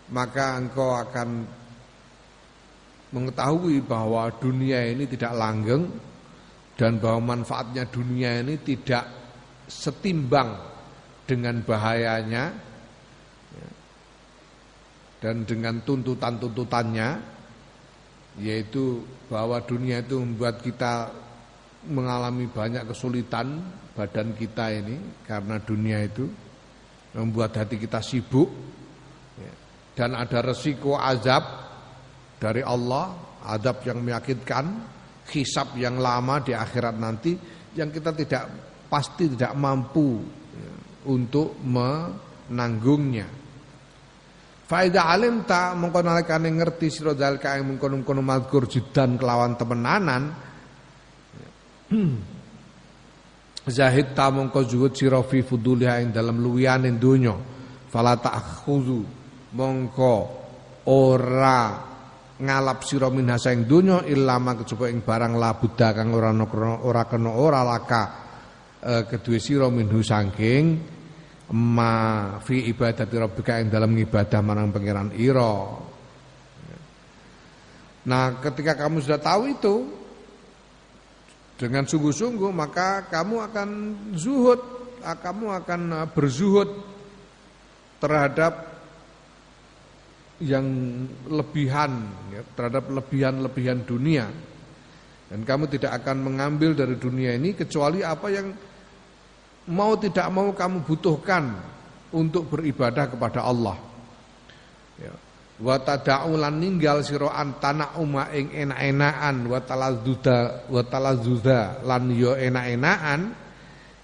Speaker 1: maka engkau akan mengetahui bahwa dunia ini tidak langgeng dan bahwa manfaatnya dunia ini tidak setimbang dengan bahayanya ya, dan dengan tuntutan-tuntutannya yaitu bahwa dunia itu membuat kita mengalami banyak kesulitan badan kita ini karena dunia itu membuat hati kita sibuk ya, dan ada resiko azab dari Allah, adab yang meyakinkan, hisab yang lama di akhirat nanti yang kita tidak pasti tidak mampu ya, untuk menanggungnya. Faida alim tak mengkono nalikane ngerti sira zalika ing mengkono-kono mazkur jidan kelawan temenanan. Zahid ta mongko zuhud sira fi fuduliha ing dalam luwiyane donya. Fala ta'khudhu. Mongko ora ngalap sira minha saing donya illa kejaba ing barang labuda kang ora ora kena ora laka e, kedue sira minhu saking ma fi ibadati rabbika ing dalam ibadah marang pangeran ira. Nah, ketika kamu sudah tahu itu dengan sungguh-sungguh maka kamu akan zuhud, kamu akan berzuhud terhadap yang lebihan ya, terhadap lebihan-lebihan dunia dan kamu tidak akan mengambil dari dunia ini kecuali apa yang mau tidak mau kamu butuhkan untuk beribadah kepada Allah. Ya. Wa tada'ulan ninggal sira antana uma ing enak-enakan wa talazzuda wa talazzuda lan yo enak-enakan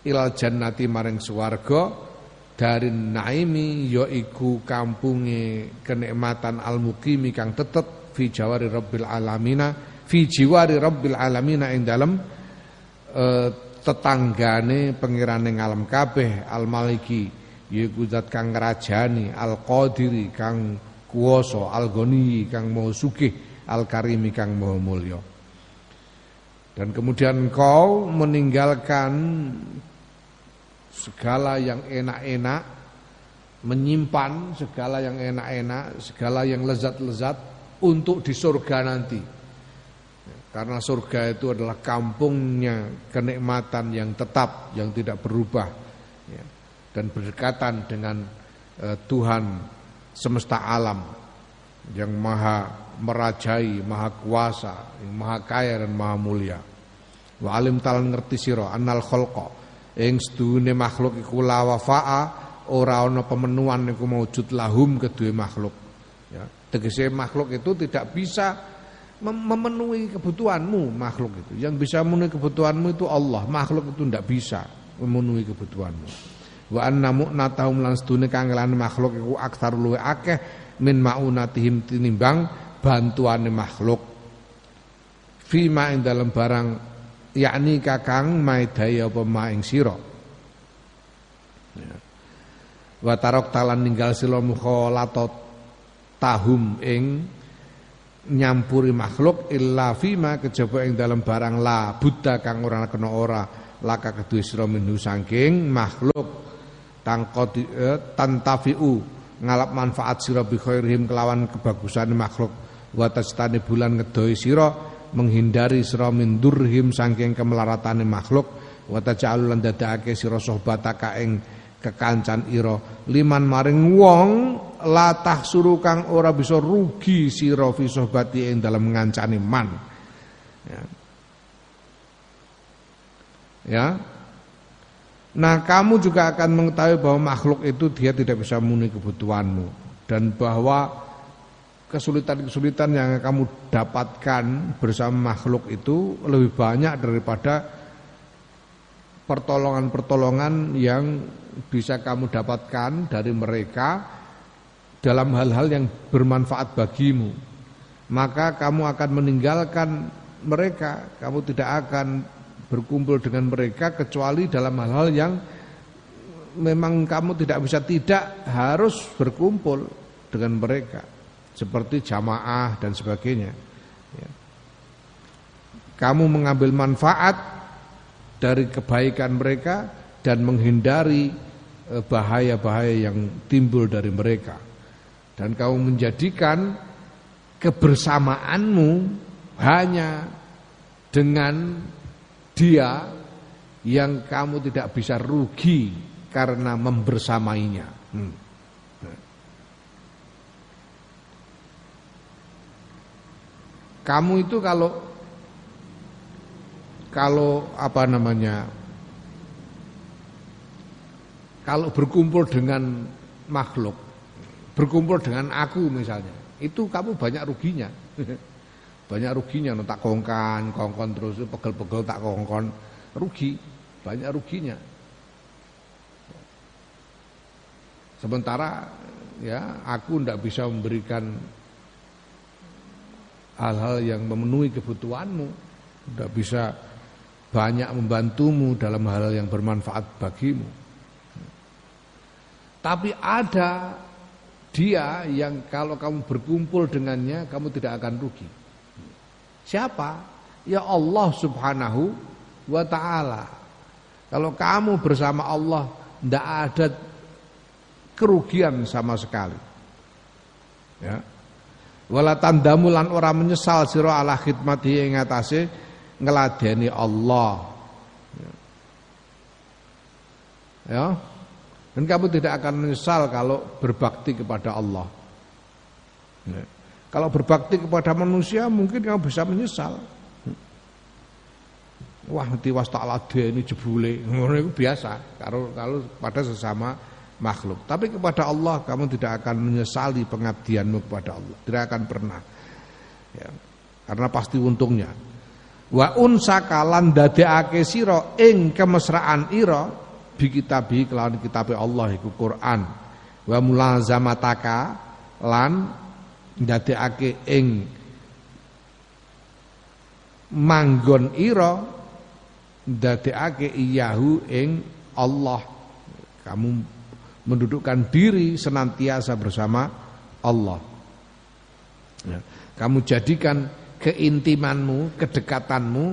Speaker 1: ilal jannati maring swarga dari naimi yaiku kampunge kenikmatan al mukimi kang tetep fi jawari rabbil alamina fi jiwari rabbil alamina ing dalem e, tetanggane pengirane ngalam kabeh al maliki yaiku zat kang ngrajani al qadiri kang kuwasa al goni kang mau sugih al karimi kang mau mulya. Dan kemudian kau meninggalkan segala yang enak-enak menyimpan segala yang enak-enak, segala yang lezat-lezat untuk di surga nanti. Karena surga itu adalah kampungnya kenikmatan yang tetap, yang tidak berubah ya, dan berdekatan dengan uh, Tuhan semesta alam yang maha merajai, maha kuasa, yang maha kaya dan maha mulia. Wa alim talan ngerti sira annal khalqa ing sedune makhluk iku la wafa'a ora ana pemenuhan iku maujud lahum kedue makhluk. Ya, tegese makhluk itu tidak bisa memenuhi kebutuhanmu makhluk itu. Yang bisa memenuhi kebutuhanmu itu Allah. Makhluk itu tidak bisa memenuhi kebutuhanmu. Wa anna mu'natahum lan sedune kangelan makhluk iku aktsar luwe akeh min maunatihim tinimbang bantuane makhluk. Fima ing dalam barang yakni kakang maidaya apa maing sira. Ya. Wa tarok talan ninggal sila mukhalatat tahum ing nyampuri makhluk illa fima kejaba ing dalam barang la buddha kang ora kena ora laka kedue sira minhu saking makhluk tangkoti eh, tantafiu ngalap manfaat sira bi khairihim kelawan kebagusan makhluk. Wa tajtani bulan ngedoi sira menghindari sira min durhim saking kemelaratane makhluk. Wa taj'alulan dadake sira sohbataka ing kekancan ira. Liman maring wong latah suruh kang ora bisa rugi sira fi sohbati ing dalam ngancani man. Ya. ya nah kamu juga akan mengetahui bahwa makhluk itu dia tidak bisa memenuhi kebutuhanmu dan bahwa kesulitan-kesulitan yang kamu dapatkan bersama makhluk itu lebih banyak daripada pertolongan-pertolongan yang bisa kamu dapatkan dari mereka dalam hal-hal yang bermanfaat bagimu. Maka kamu akan meninggalkan mereka kamu tidak akan berkumpul dengan mereka kecuali dalam hal-hal yang memang kamu tidak bisa tidak harus berkumpul dengan mereka seperti jamaah dan sebagainya ya. kamu mengambil manfaat dari kebaikan mereka dan menghindari eh, bahaya-bahaya yang timbul dari mereka dan kau menjadikan kebersamaanmu hanya dengan dia yang kamu tidak bisa rugi karena membersamainya. Hmm. Kamu itu kalau kalau apa namanya kalau berkumpul dengan makhluk berkumpul dengan aku misalnya, itu kamu banyak ruginya. banyak ruginya, no, tak kongkan, kongkon terus, pegel-pegel tak kongkon, rugi, banyak ruginya. Sementara ya aku tidak bisa memberikan hal-hal yang memenuhi kebutuhanmu, tidak bisa banyak membantumu dalam hal hal yang bermanfaat bagimu. Tapi ada dia yang kalau kamu berkumpul dengannya kamu tidak akan rugi. Siapa? Ya Allah Subhanahu wa taala. Kalau kamu bersama Allah tidak ada kerugian sama sekali. Ya. Wala tandamu lan ora menyesal sira ala khidmati ing atase ngeladeni Allah. Ya. ya. Dan kamu tidak akan menyesal kalau berbakti kepada Allah. Ya. Kalau berbakti kepada manusia mungkin kamu bisa menyesal. Wah, tiwas tak ini jebule. Itu biasa kalau kalau pada sesama makhluk. Tapi kepada Allah kamu tidak akan menyesali pengabdianmu kepada Allah. Tidak akan pernah. Ya. Karena pasti untungnya. Wa unsakalan dadekake sira ing kemesraan ira bi kitabi kelawan kitabe Allah iku Quran wa mulazamataka lan ndadekake ing manggon ira ndadekake iyahu ing Allah kamu mendudukkan diri senantiasa bersama Allah ya. kamu jadikan keintimanmu kedekatanmu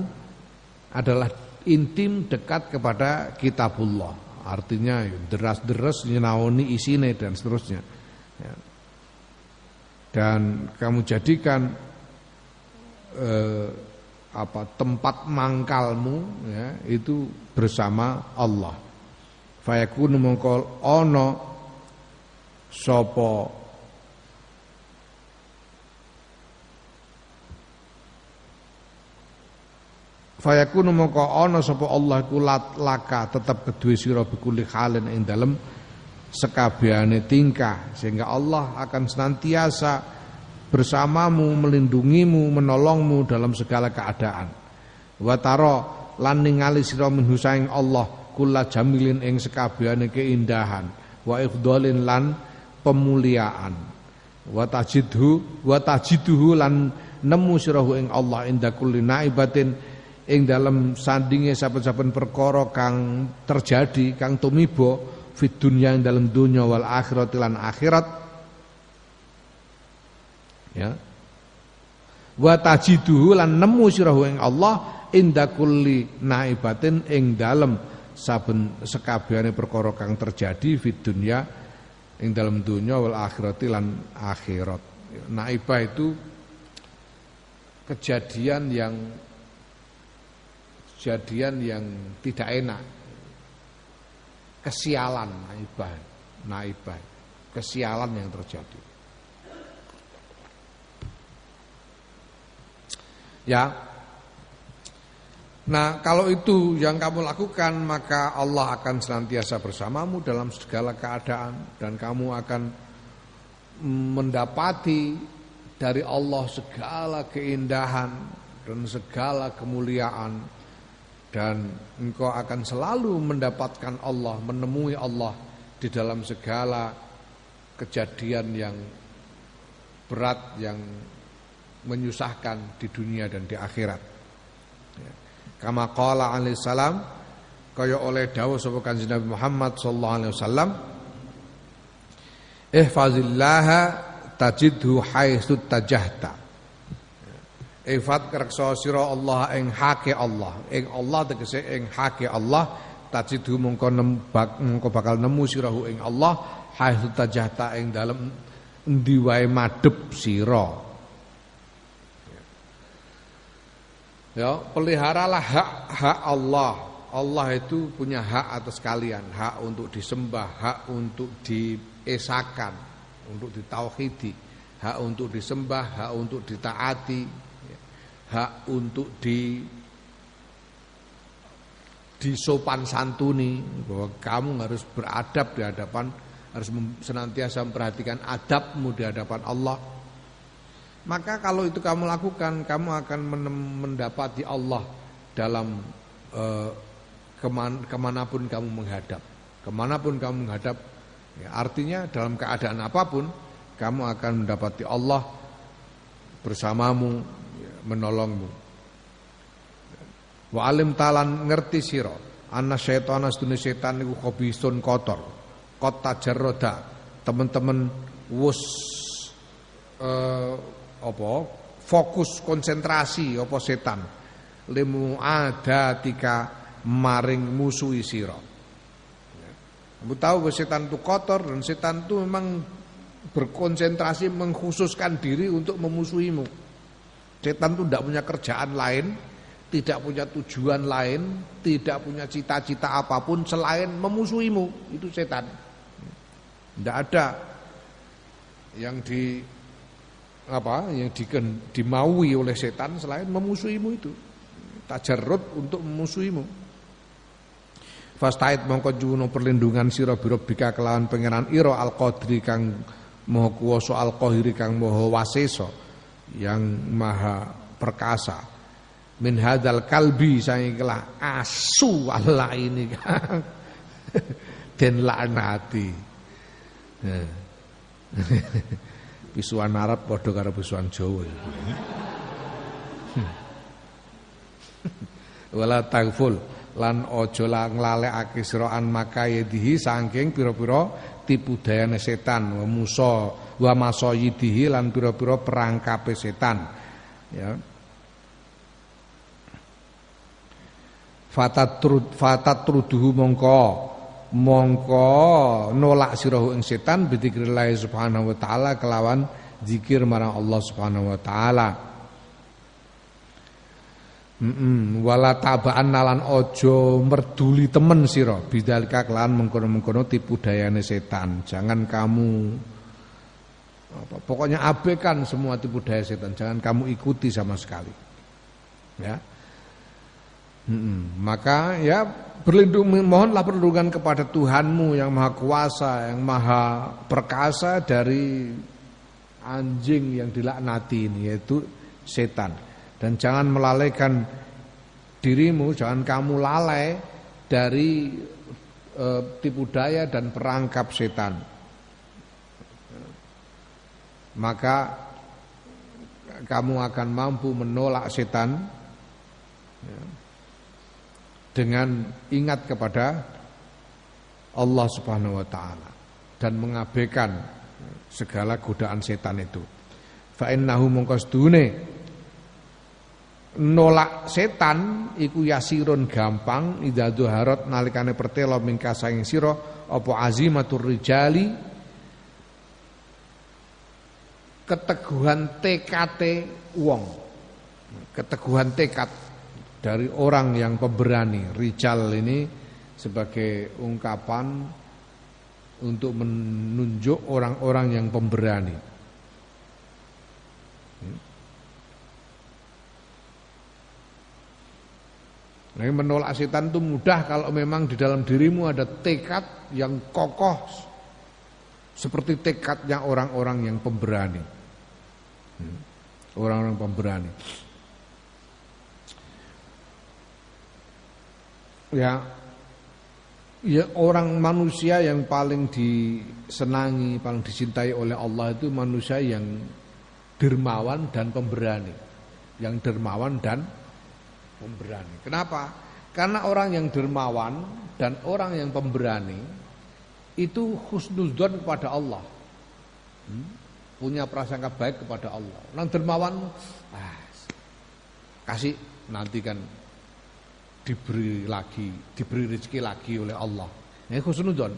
Speaker 1: adalah intim dekat kepada kitabullah artinya ya, deras-deras nyenaoni isine dan seterusnya. Ya. Dan kamu jadikan eh, apa tempat mangkalmu ya, itu bersama Allah. Fayakunu mongkol ono sopo Fayakunu mongko ana sapa Allah ku laka tetep kedue sira bikuli halin ing sekabehane tingkah sehingga Allah akan senantiasa bersamamu melindungimu menolongmu dalam segala keadaan. Wa taro lan ningali sira minhu saing Allah kula jamilin ing sekabehane keindahan wa ifdhalin lan pemuliaan. Wa tajidhu wa tajiduhu lan nemu sirahu ing Allah inda kulli naibatin ing dalam sandinge saben-saben perkara kang terjadi kang tumiba fid dunya ing dalam dunya wal akhirat lan akhirat. Ya. Wa tajiduhu lan nemu sirahu ing Allah inda kulli naibatin ing dalam saben sekabehane perkara kang terjadi fid dunya ing dalam dunya wal akhirat lan akhirat. Naibah itu kejadian yang kejadian yang tidak enak. Kesialan naibah, naibah, kesialan yang terjadi. Ya. Nah, kalau itu yang kamu lakukan, maka Allah akan senantiasa bersamamu dalam segala keadaan dan kamu akan mendapati dari Allah segala keindahan dan segala kemuliaan dan engkau akan selalu mendapatkan Allah, menemui Allah di dalam segala kejadian yang berat yang menyusahkan di dunia dan di akhirat. Ya. Kama qala alaihi salam kaya oleh dawuh sapa Kanjeng Nabi Muhammad sallallahu alaihi wasallam Ihfazillaha tajidhu haitsu tajahta Ifat kreksa sira Allah ing hake Allah. Ing Allah tegese ing hake Allah tajidu mungko nembak mungko bakal nemu sirahu ing Allah haitsu tajahta ing dalem endi wae madhep sira. Ya, peliharalah hak-hak Allah. Allah itu punya hak atas kalian, hak untuk disembah, hak untuk diesakan, untuk ditauhidi, hak untuk disembah, hak untuk ditaati, hak untuk di disopan santuni bahwa kamu harus beradab di hadapan harus senantiasa memperhatikan adabmu di hadapan Allah. Maka kalau itu kamu lakukan kamu akan mendapati Allah dalam eh, keman, ke mana pun kamu menghadap. Ke mana pun kamu menghadap ya, artinya dalam keadaan apa pun kamu akan mendapati Allah bersamamu menolongmu. Wa alim talan ngerti sira anna syaitana sedune setan niku khobisun kotor. Kot tajarroda teman-teman wus eh, apa fokus konsentrasi apa setan limu ada tika maring musuhi sira. Kamu tahu bahwa setan itu kotor dan setan itu memang berkonsentrasi mengkhususkan diri untuk memusuhimu. Setan itu tidak punya kerjaan lain, tidak punya tujuan lain, tidak punya cita-cita apa pun selain memusuhimu. Itu setan. Tidak ada yang di apa yang di, dimaui oleh setan selain memusuhimu itu. Tajarrud untuk memusuhimu. Fastait mongko juno perlindungan sira bika kelawan pangeran ira al qadri kang maha kuwasa al qahiri kang maha yang maha perkasa. Min hadal kalbi saya kelah asu Allah ini dan laknati. Bisuan Arab padha karo bisuan Jawa wala tagful lan aja nglalekake sira an makayedihi saking pira-pira tipu dayane setan wa musa wa masoyidihi lan pira-pira perangkape setan. Ya. Fatat trud fatat truduhu mongko. Mongko nolak sira ing setan bidzikrillah subhanahu wa taala kelawan zikir marang Allah subhanahu wa taala. Mm -mm. wala tabaan nalan ojo merduli temen sira. Bidalika kelawan mengkono-mengkono tipu dayane setan. Jangan kamu apa, pokoknya abaikan semua tipu daya setan. Jangan kamu ikuti sama sekali. Ya. Mm maka ya berlindung mohonlah perlindungan kepada Tuhanmu yang maha kuasa yang maha perkasa dari anjing yang dilaknati ini yaitu setan. Dan jangan melalaikan dirimu, jangan kamu lalai dari e, tipu daya dan perangkap setan. Maka kamu akan mampu menolak setan ya, dengan ingat kepada Allah Subhanahu wa taala dan mengabaikan segala godaan setan itu. Fa innahu mungkasdune nolak setan iku yasirun gampang idza duharat nalikane pertelo mingka saing sira apa azimatur rijali keteguhan TKT wong keteguhan tekad dari orang yang pemberani rijal ini sebagai ungkapan untuk menunjuk orang-orang yang pemberani. Nah, menolak setan itu mudah kalau memang di dalam dirimu ada tekad yang kokoh seperti tekadnya orang-orang yang pemberani. Orang-orang pemberani. Ya, ya orang manusia yang paling disenangi, paling dicintai oleh Allah itu manusia yang dermawan dan pemberani. Yang dermawan dan pemberani. Kenapa? Karena orang yang dermawan dan orang yang pemberani itu husnudzon kepada Allah. Hmm? Punya prasangka baik kepada Allah. Orang dermawan ah, kasih nanti kan diberi lagi, diberi rezeki lagi oleh Allah. Ini husnudzon.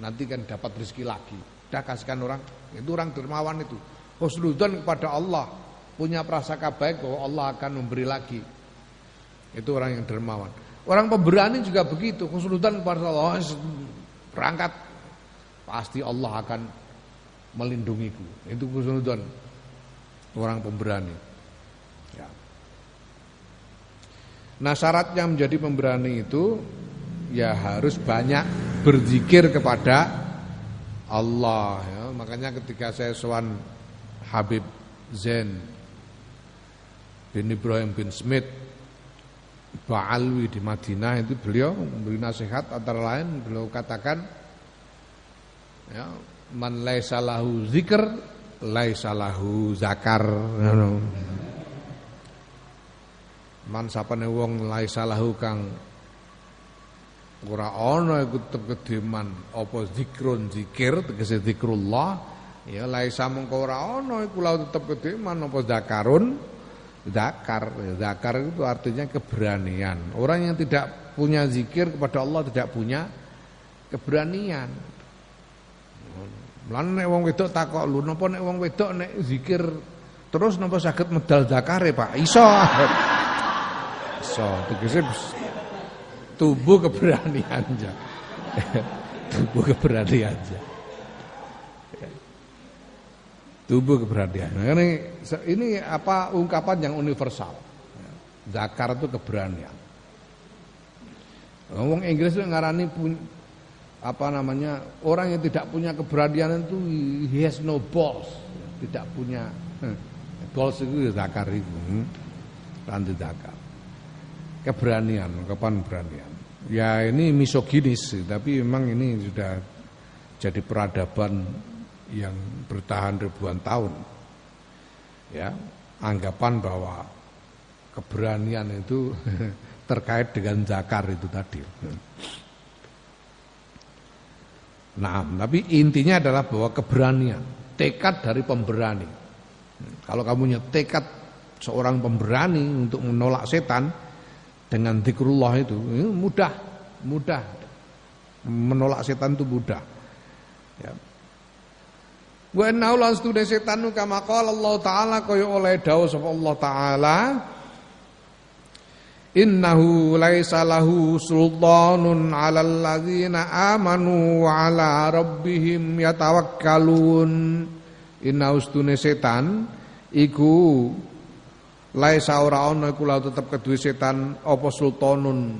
Speaker 1: Nanti kan dapat rezeki lagi. Dah kasihkan orang, itu orang dermawan itu. Husnudzon kepada Allah, punya prasangka baik bahwa Allah akan memberi lagi. Itu orang yang dermawan. Orang pemberani juga begitu, kesulitan kepada Allah berangkat pasti Allah akan melindungiku. Itu kesulitan orang pemberani. Ya. Nah syaratnya menjadi pemberani itu ya harus banyak berzikir kepada Allah. Ya. Makanya ketika saya sowan Habib Zain bin Ibrahim bin Smith Ba'alwi di Madinah itu beliau memberi nasihat antara lain beliau katakan ya man laisa lahu zikr laisa lahu zakar man sapane wong laisa lahu kang ora ana iku tegedeman apa zikrun zikir tegese zikrullah ya laisa mengko ora ana iku lahu tetep kedeman apa zakarun Zakar, zakar itu artinya keberanian. Orang yang tidak punya zikir kepada Allah tidak punya keberanian. Lan nek wong wedok takok lu napa nek wong wedok nek zikir terus napa saged medal zakare Pak? Iso. Iso, tegese tubuh keberanian aja. tubuh keberanian aja tubuh keberanian. Nah, ini ini apa ungkapan yang universal. Zakar itu keberanian. Ngomong Inggris itu ngarani apa namanya orang yang tidak punya keberanian itu he has no balls, tidak punya balls itu ya zakar itu, lantai hmm. zakar. Keberanian, kapan beranian. Ya ini misoginis, tapi memang ini sudah jadi peradaban yang bertahan ribuan tahun. Ya, anggapan bahwa keberanian itu terkait dengan zakar itu tadi. Nah, tapi intinya adalah bahwa keberanian, tekad dari pemberani. Kalau kamu punya tekad seorang pemberani untuk menolak setan dengan zikrullah itu, mudah, mudah. Menolak setan itu mudah. Ya. Wa innahu lan stune setan kama qala Allah taala kaya oleh dawuh sapa Allah taala Innahu laisa lahu sultanun 'alal ladzina amanu wa 'ala rabbihim yatawakkalun. Innahu stune setan iku laisa ora ana iku tetep kedue setan apa sultanun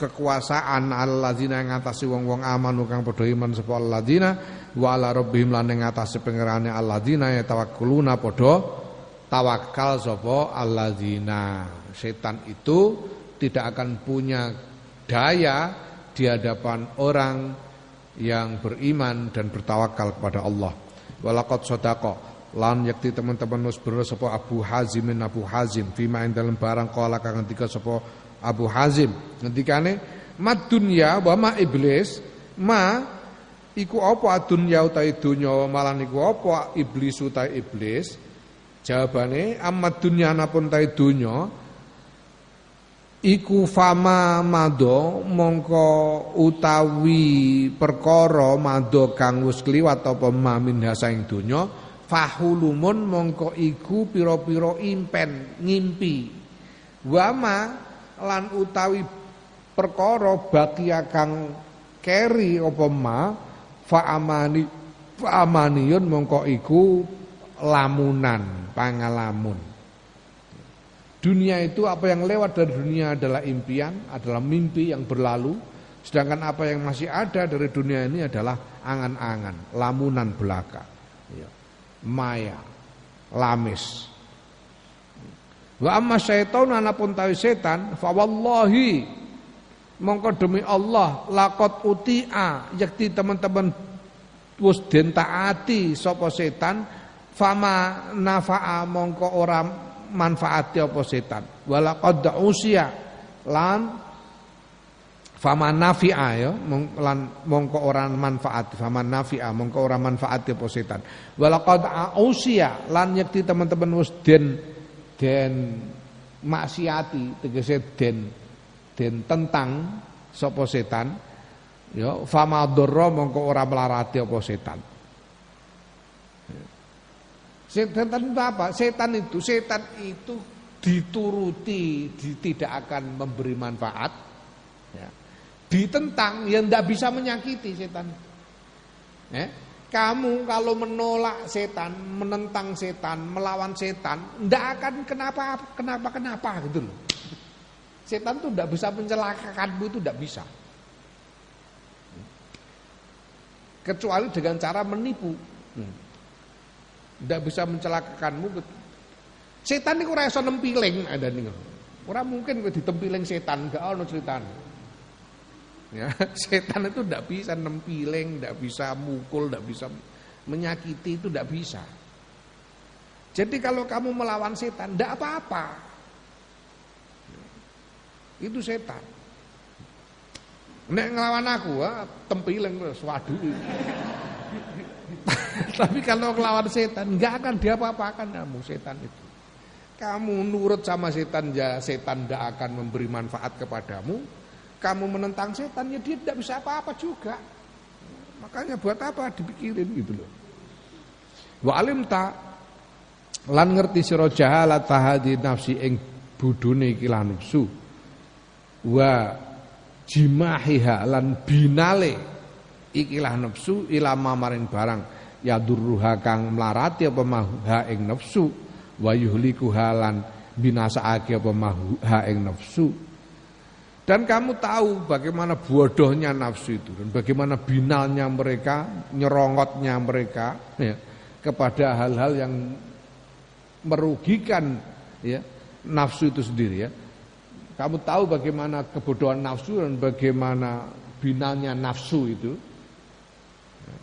Speaker 1: kekuasaan alladzina ing ngatasi wong-wong aman kang padha iman sapa alladzina wa ala rabbihim lan ngatasi pangerane alladzina ya tawakkuluna padha tawakal sapa alladzina. Setan itu tidak akan punya daya di hadapan orang yang beriman dan bertawakal kepada Allah. Walaqad sadaqa. Lan yakti teman-teman nus sapa Abu Hazim Abu Hazim. Fima dalam barang kala kang ngendika sapa Abu Hazim. Ngendikane mad dunya wa ma iblis. Ma iku apa dunya utahe donya? Malah niku apa? Iblis utahe iblis jawabane amat dunya napun tahe donya iku fama mado mongko utawi perkara mado kang wis kliwat apa mamin hasaing donya fahulumun mongko iku pira-pira impen ngimpi. Wama lan utawi perkara bakia kang keri apa ma fa amani fa amaniyun mongko iku lamunan pangalamun. Dunia itu apa yang lewat dari dunia adalah impian adalah mimpi yang berlalu. Sedangkan apa yang masih ada dari dunia ini adalah angan-angan lamunan belaka. Ya. maya lamis. Wa amma syaitan anapun tawi setan fa wallahi mongko demi Allah lakot uti'a yakti teman-teman wis den taati sapa setan fama nafa'a mongko ora manfaati apa setan. Wala qad usia lan fama nafi'a ya lan mongko ora manfaat fama nafi'a mongko ora manfaati apa setan. Wala qad usia lan yakti teman-teman wis den den maksiati tegese den den tentang sapa setan ya famadharra mongko ora melarati apa setan Setan itu apa? Setan itu, setan itu dituruti, di, tidak akan memberi manfaat. Ya. Ditentang, yang tidak bisa menyakiti setan. Ya. Kamu kalau menolak setan, menentang setan, melawan setan, tidak akan kenapa kenapa kenapa gitu loh. Setan tuh tidak bisa mencelakakanmu itu tidak bisa. Kecuali dengan cara menipu. Tidak hmm. bisa mencelakakanmu. Setan ini kurang iso nempiling ada nih. Orang mungkin ditempiling setan, gak ono ceritanya. Ya, setan itu tidak bisa nempiling, tidak bisa mukul, tidak bisa menyakiti itu tidak bisa. Jadi kalau kamu melawan setan, tidak apa-apa. Itu setan. Nek ngelawan aku, tempiling waduh. Tapi kalau ngelawan setan, nggak akan diapa-apakan kamu setan itu. Kamu nurut sama setan, ya setan tidak akan memberi manfaat kepadamu kamu menentang setan ya dia tidak bisa apa-apa juga. Makanya buat apa dipikirin gitu loh. Wa alim ta lan ngerti sira jahalat tahadi nafsi ing budune iki nafsu. Wa jimahiha lan binale ikilah nafsu ila mamaring barang ya durruha kang mlarati apa maha ing nafsu wa yuhliku halan binasaake apa maha ing nafsu dan kamu tahu bagaimana bodohnya nafsu itu dan bagaimana binalnya mereka, nyerongotnya mereka ya, kepada hal-hal yang merugikan ya, nafsu itu sendiri ya. Kamu tahu bagaimana kebodohan nafsu dan bagaimana binalnya nafsu itu ya,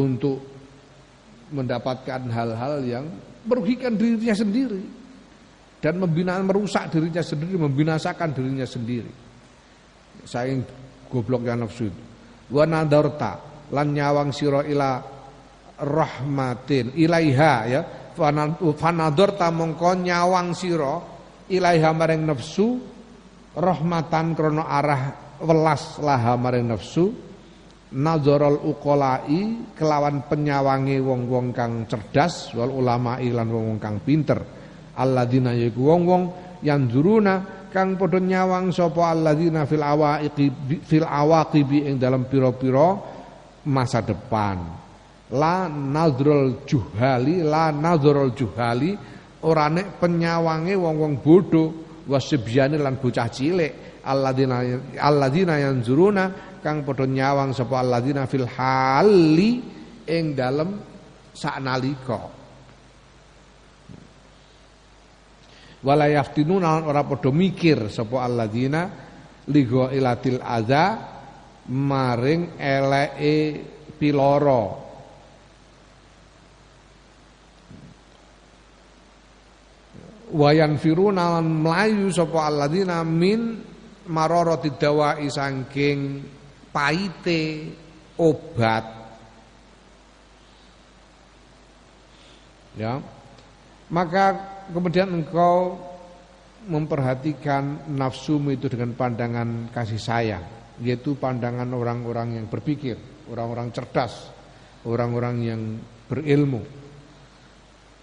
Speaker 1: untuk mendapatkan hal-hal yang merugikan dirinya sendiri. Dan membina merusak dirinya sendiri, membinasakan dirinya sendiri. Saing goblok ya nafsu wa nadarta lan nyawang sira ila rahmatin ilaiha ya. Fanadarta mongko nyawang sira ilaiha maring nafsu rahmatan krana arah welas laha maring nafsu nazarul uqolai kelawan penyawangi wong-wong kang cerdas wal ulama lan wong-wong kang pinter. Alladzina yaiku wong-wong yang juruna kang padha nyawang sapa alladzina fil awaiqi fil awaqibi ing dalam pira-pira masa depan. La nadrul juhali la nadrul juhali ora nek penyawange wong-wong bodoh wasibyane lan bocah cilik. Alladzina alladzina yanzuruna kang padha nyawang sapa alladzina fil hali ing dalem saknalika. Wala yaftinuna ora padha mikir sapa alladzina ligo ilatil adza maring eleke piloro. Wayan firuna lan mlayu sapa alladzina min mararati dawai saking paite obat ya maka kemudian engkau memperhatikan nafsumu itu dengan pandangan kasih sayang yaitu pandangan orang-orang yang berpikir orang-orang cerdas orang-orang yang berilmu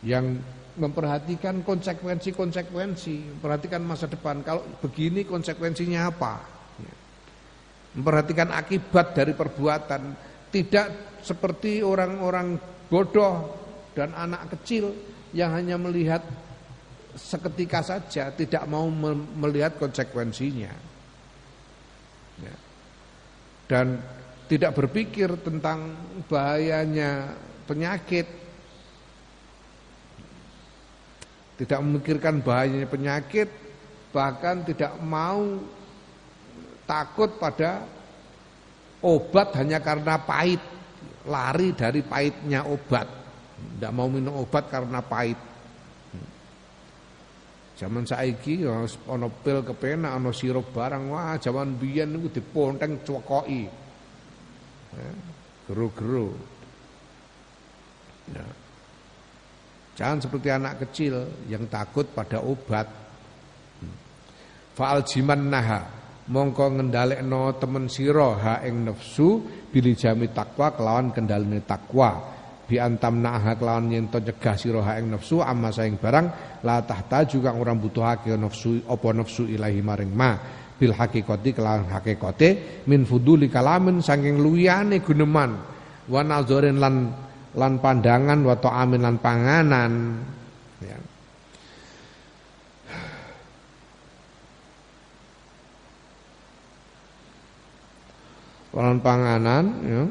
Speaker 1: yang memperhatikan konsekuensi-konsekuensi, memperhatikan masa depan. Kalau begini konsekuensinya apa? Memperhatikan akibat dari perbuatan, tidak seperti orang-orang bodoh dan anak kecil yang hanya melihat seketika saja, tidak mau melihat konsekuensinya. Ya. Dan tidak berpikir tentang bahayanya penyakit tidak memikirkan bahayanya penyakit, bahkan tidak mau takut pada obat hanya karena pahit, lari dari pahitnya obat. Tidak mau minum obat karena pahit. Zaman saiki ya ana pil kepenak, ana sirup barang, wah zaman biyen niku diponteng cokoki. Ya, geru-geru. Ya. Jangan seperti anak kecil yang takut pada obat. Fa'al jiman naha mongko ngendalekno temen sira ha ing nafsu bili jami takwa kelawan kendalene takwa. Bi antam naha kelawan yen to nyegah sira ha ing nafsu amma saing barang la tahta juga orang butuhake nafsu apa nafsu ilahi maring ma. Bil hakikati kelawan hakikate min fuduli kalamin saking luyane guneman. Wa nazarin lan lan pandangan wa amin lan panganan. Ya. Lan panganan ya.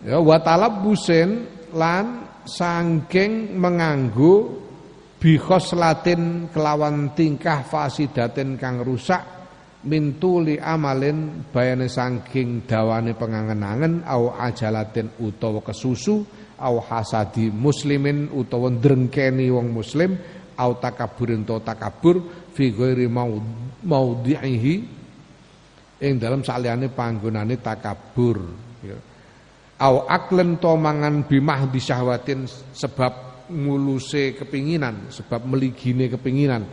Speaker 1: Ya wa busen lan sangking menganggu bihos latin kelawan tingkah fasidatin kang rusak mintuli amalin bayane saking dawane pengangen-angen au ajalatin utawa kesusu au hasadi muslimin utawa drengkeni wong muslim au takaburin to takabur fi ghairi maudhihi ing dalam saliyane panggonane takabur ya. au aklen to mangan bimah syahwatin sebab nguluse kepinginan sebab meligine kepinginan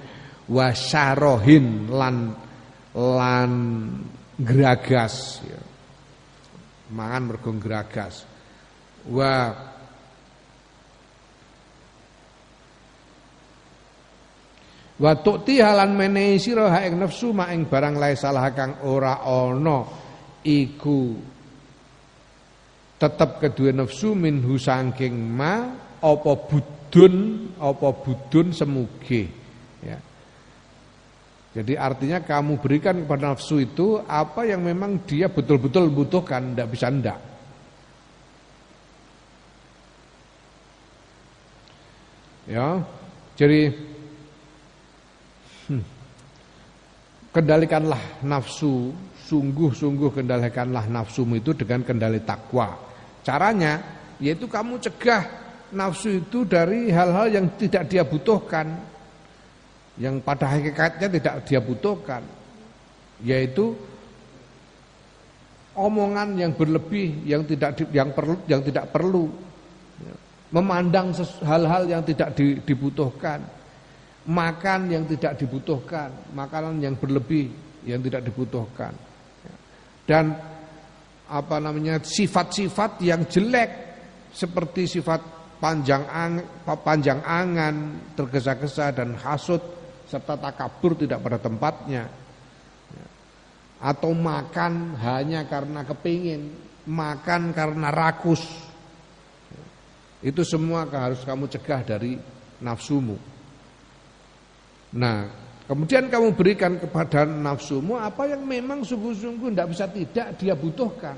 Speaker 1: wasyarohin lan lan geragas ya. mangan mergo geragas wa wa tu'ti halan menehi sira ha nafsu ma ing barang lae salah kang ora ana. Iku tetep kedua nafsu minhu saking ma apa budun apa budun semuge ya. Jadi artinya kamu berikan kepada nafsu itu apa yang memang dia betul-betul butuhkan, tidak bisa ndak. Ya, jadi hmm, kendalikanlah nafsu, sungguh-sungguh kendalikanlah nafsumu itu dengan kendali takwa. Caranya yaitu kamu cegah nafsu itu dari hal-hal yang tidak dia butuhkan yang pada hakikatnya tidak dia butuhkan yaitu omongan yang berlebih yang tidak yang perlu yang tidak perlu memandang hal-hal yang tidak dibutuhkan makan yang tidak dibutuhkan, makanan yang berlebih yang tidak dibutuhkan. Dan apa namanya sifat-sifat yang jelek seperti sifat panjang ang, panjang angan, tergesa-gesa dan hasut serta takabur tidak pada tempatnya. Atau makan hanya karena kepingin, makan karena rakus. Itu semua harus kamu cegah dari nafsumu. Nah, kemudian kamu berikan kepada nafsumu apa yang memang sungguh-sungguh tidak bisa tidak dia butuhkan.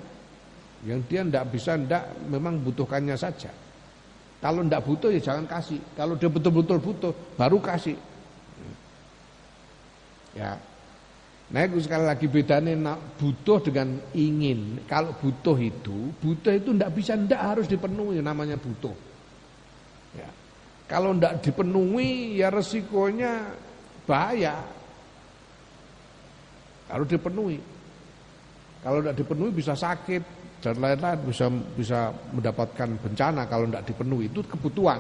Speaker 1: Yang dia tidak bisa tidak memang butuhkannya saja. Kalau tidak butuh ya jangan kasih. Kalau dia betul-betul butuh baru kasih. Ya. Nah itu sekali lagi bedanya butuh dengan ingin. Kalau butuh itu, butuh itu tidak bisa, tidak harus dipenuhi namanya butuh. Ya. Kalau tidak dipenuhi ya resikonya bahaya. Kalau dipenuhi. Kalau tidak dipenuhi bisa sakit dan lain-lain bisa bisa mendapatkan bencana kalau tidak dipenuhi itu kebutuhan.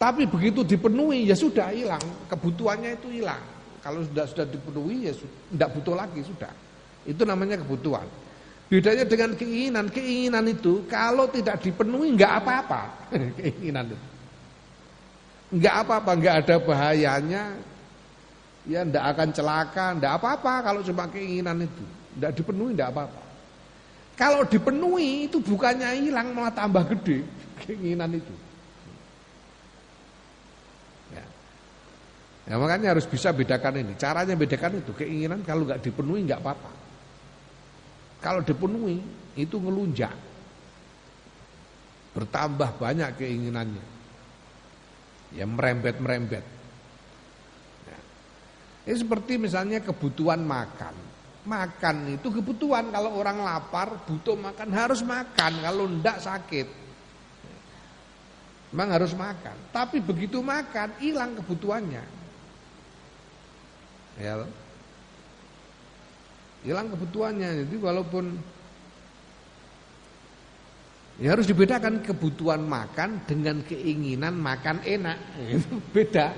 Speaker 1: Tapi begitu dipenuhi ya sudah hilang, kebutuhannya itu hilang. Kalau sudah sudah dipenuhi ya tidak butuh lagi sudah. Itu namanya kebutuhan. Bedanya dengan keinginan, keinginan itu kalau tidak dipenuhi nggak apa-apa. keinginan itu. Nggak apa-apa, nggak ada bahayanya. Ya ndak akan celaka, ndak apa-apa kalau cuma keinginan itu. Ndak dipenuhi ndak apa-apa. Kalau dipenuhi itu bukannya hilang malah tambah gede keinginan itu. Ya makanya harus bisa bedakan ini. Caranya bedakan itu keinginan kalau nggak dipenuhi nggak apa-apa. Kalau dipenuhi itu ngelunjak. Bertambah banyak keinginannya. Ya merembet-merembet. Ya. Ini seperti misalnya kebutuhan makan. Makan itu kebutuhan kalau orang lapar butuh makan harus makan kalau ndak sakit. Memang harus makan. Tapi begitu makan hilang kebutuhannya. Ya. Hilang kebutuhannya. Jadi walaupun Ya harus dibedakan kebutuhan makan dengan keinginan makan enak. Itu beda.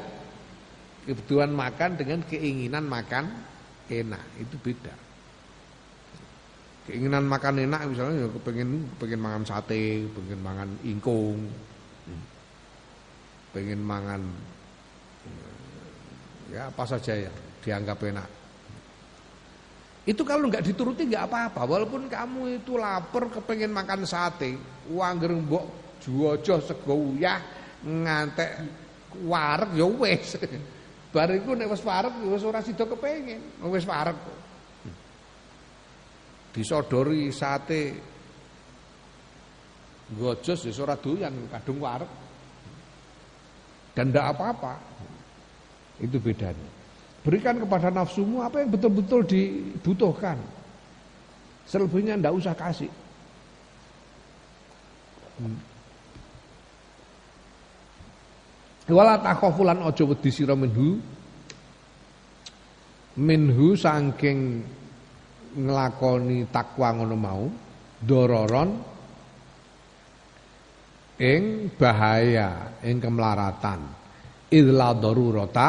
Speaker 1: Kebutuhan makan dengan keinginan makan enak itu beda. Keinginan makan enak misalnya ya pengen pengen makan sate, pengen makan ingkung, pengen makan ya apa saja ya dianggap enak. Itu kalau nggak dituruti nggak apa-apa. Walaupun kamu itu lapar kepengen makan sate, uang mbok juojo sego uyah ngantek wareg ya wis. Bar iku nek wis wareg ya wis ora sida kepengin, wis wareg kok. Disodori sate gojos ya ora doyan kadung wareg. Dan ndak apa-apa. Itu bedanya. Berikan kepada nafsumu apa yang betul-betul dibutuhkan. Selebihnya ndak usah kasih. Hmm. Wala takhafulan aja wedi sira minhu. Minhu saking nglakoni takwa ngono mau, dororon ing bahaya, ing kemlaratan. Idla darurata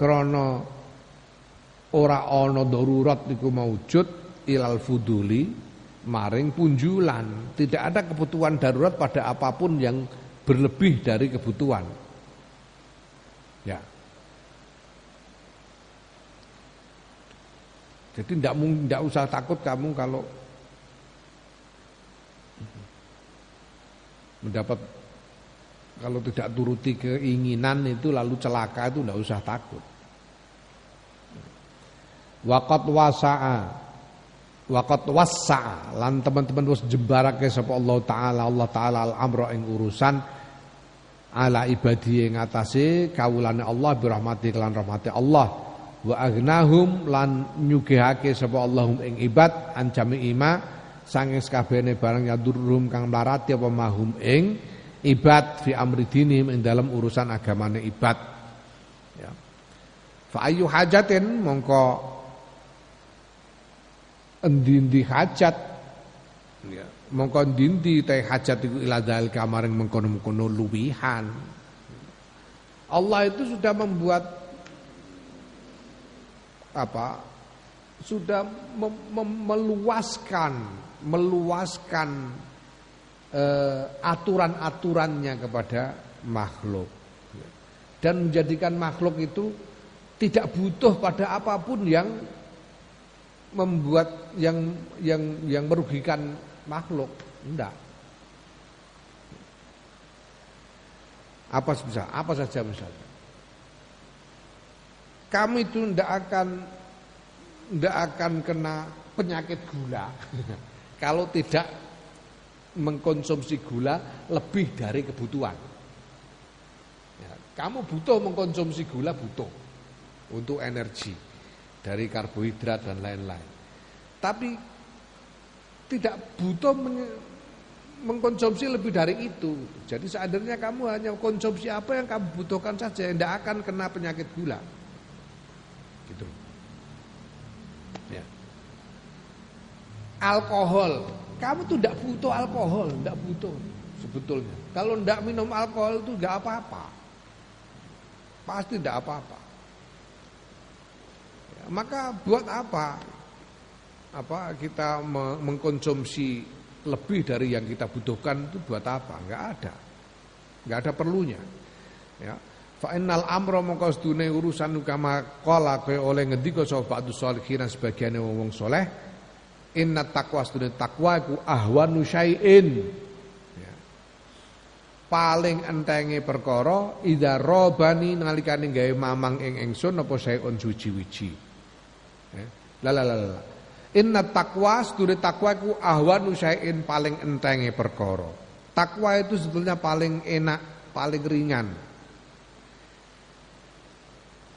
Speaker 1: krana ora ana darurat iku maujud ilal fuduli maring punjulan. Tidak ada kebutuhan darurat pada apa pun yang berlebih dari kebutuhan. Ya. Jadi tidak tidak usah takut kamu kalau mendapat kalau tidak turuti keinginan itu lalu celaka itu tidak usah takut. Wakat wasa'a. Wakat wasa'a Lan teman-teman wis jembarake sapa Allah taala. Allah taala al-amra ing urusan ala ibadi ing atase kawulane Allah birahmati lan rahmati Allah. Wa agnahum lan nyugihake sapa Allahum ing ibad ancami ima sanging sakabehane barang yadurum kang mlarati apa mahum ing ibad fi amri dinim ing dalam urusan agamane ibad. Ya. Fa ayu hajatin mongko endi-endi hajat. Ya. Mongko endi-endi te hajat iku ila dalika maring mengkono-mengkono luwihan. Allah itu sudah membuat apa? Sudah mem mem meluaskan meluaskan uh, aturan-aturannya kepada makhluk. Dan menjadikan makhluk itu tidak butuh pada apa pun yang membuat yang yang yang merugikan makhluk. Enggak. Apa bisa? Apa saja misalnya. Kamu itu tidak akan tidak akan kena penyakit gula kalau tidak mengkonsumsi gula lebih dari kebutuhan. Ya, kamu butuh mengkonsumsi gula butuh untuk energi dari karbohidrat dan lain-lain. Tapi tidak butuh mengkonsumsi lebih dari itu. Jadi seandainya kamu hanya konsumsi apa yang kamu butuhkan saja, tidak akan kena penyakit gula. Gitu. Ya. Alkohol, kamu tuh tidak butuh alkohol, tidak butuh sebetulnya. Kalau tidak minum alkohol itu tidak apa-apa, pasti tidak apa-apa. Maka buat apa? Apa kita mengkonsumsi lebih dari yang kita butuhkan itu buat apa? Enggak ada. Enggak ada perlunya. Ya. Fa innal amra mongko sedune urusan kama qala kaya oleh ngendika sapa ba'du sholihin sebagian wong soleh inna taqwa sedune takwa iku ahwanu syai'in ya. paling entenge perkara idza robani nalikane gawe mamang ing ingsun apa syai'un suci-wiji La la la la. Inna takwa sedure takwa iku ahwanu syai'in paling entenge perkara. Takwa itu sebetulnya paling enak, paling ringan.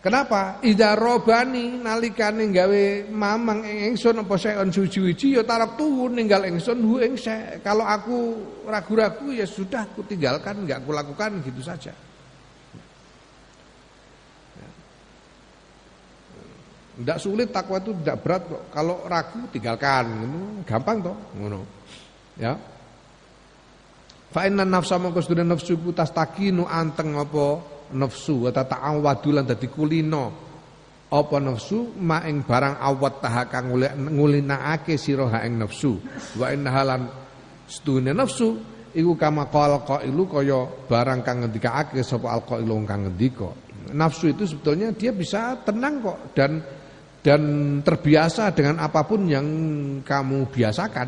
Speaker 1: Kenapa? Ida robani nalikane gawe mamang ing ingsun apa saeon suci-wiji ya tuhu ninggal ingsun hu ing Kalau aku ragu-ragu ya sudah aku tinggalkan, enggak aku lakukan gitu saja. Tidak sulit takwa itu tidak berat kok. Kalau ragu tinggalkan, gampang toh, ngono. Ya. Fa inna nafsa mongko sedene nafsu ku tastakinu anteng apa nafsu wa ta'awadu lan dadi kulino apa nafsu ma ing barang awat taha kang ngulinakake sira ha ing nafsu wa inna halan sedune nafsu iku kama qala qailu kaya barang kang ngendikake sapa alqailu kang ngendika nafsu itu sebetulnya dia bisa tenang kok dan dan terbiasa dengan apa pun yang kamu biasakan.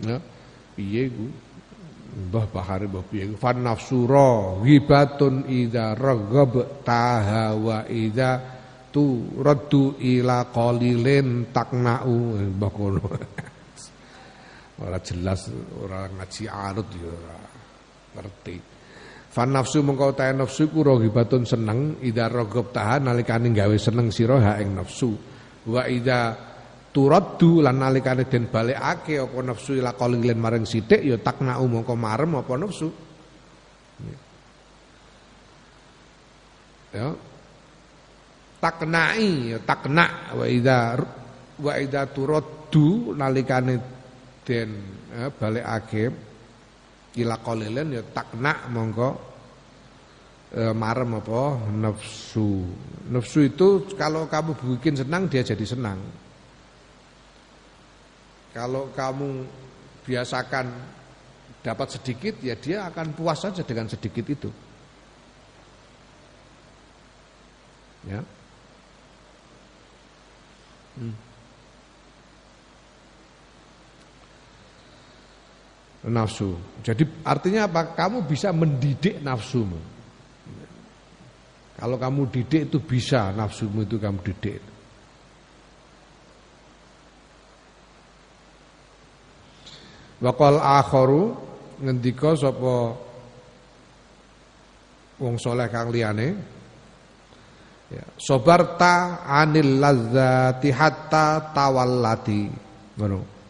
Speaker 1: Ya, piye ku? Mbah Bahari Mbah piye? Fan nafsura ghibatun idza raghab taha wa idza tu raddu ila qalilin takna'u mbah kono. Ora jelas ora ngaji arut ya ora ngerti. Fan nafsu mengko ta nafsu ku raghibatun seneng idza raghab taha nalikane gawe seneng sira ha ing nafsu. Wa idza turaddu lan nalikane den balekake apa nafsu ila qalilin maring sithik ya takna mongko marem apa nafsu. Ya. Taknai ya takna wa idza wa idza turaddu nalikane den ya, balekake ila qalilin ya takna mongko e, marem apa nafsu. Nafsu itu kalau kamu bikin senang dia jadi senang kalau kamu biasakan dapat sedikit ya dia akan puas saja dengan sedikit itu. Ya. Hmm. Nafsu. Jadi artinya apa? Kamu bisa mendidik nafsumu. Kalau kamu didik itu bisa nafsumu itu kamu didik. Wakal akharu ngendika sapa wong soleh kang liyane? Ya sobarta anil ladzati hatta tawallati. Ngono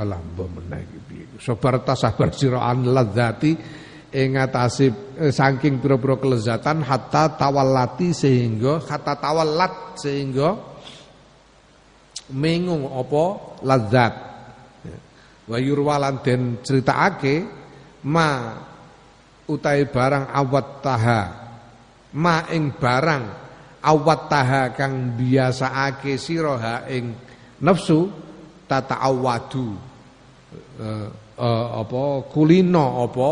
Speaker 1: alah mbok meneh iki piye. Sabar tasabar sira an ladzati ing atase eh, saking pira-pira kelezatan hatta tawallati sehingga hatta tawallat sehingga mengung apa ladzat. Wa yurwalan den critakake ma utai barang awat taha ma ing barang awat taha kang biasaake sira ing nafsu tata awadu uh, uh, apa kulino apa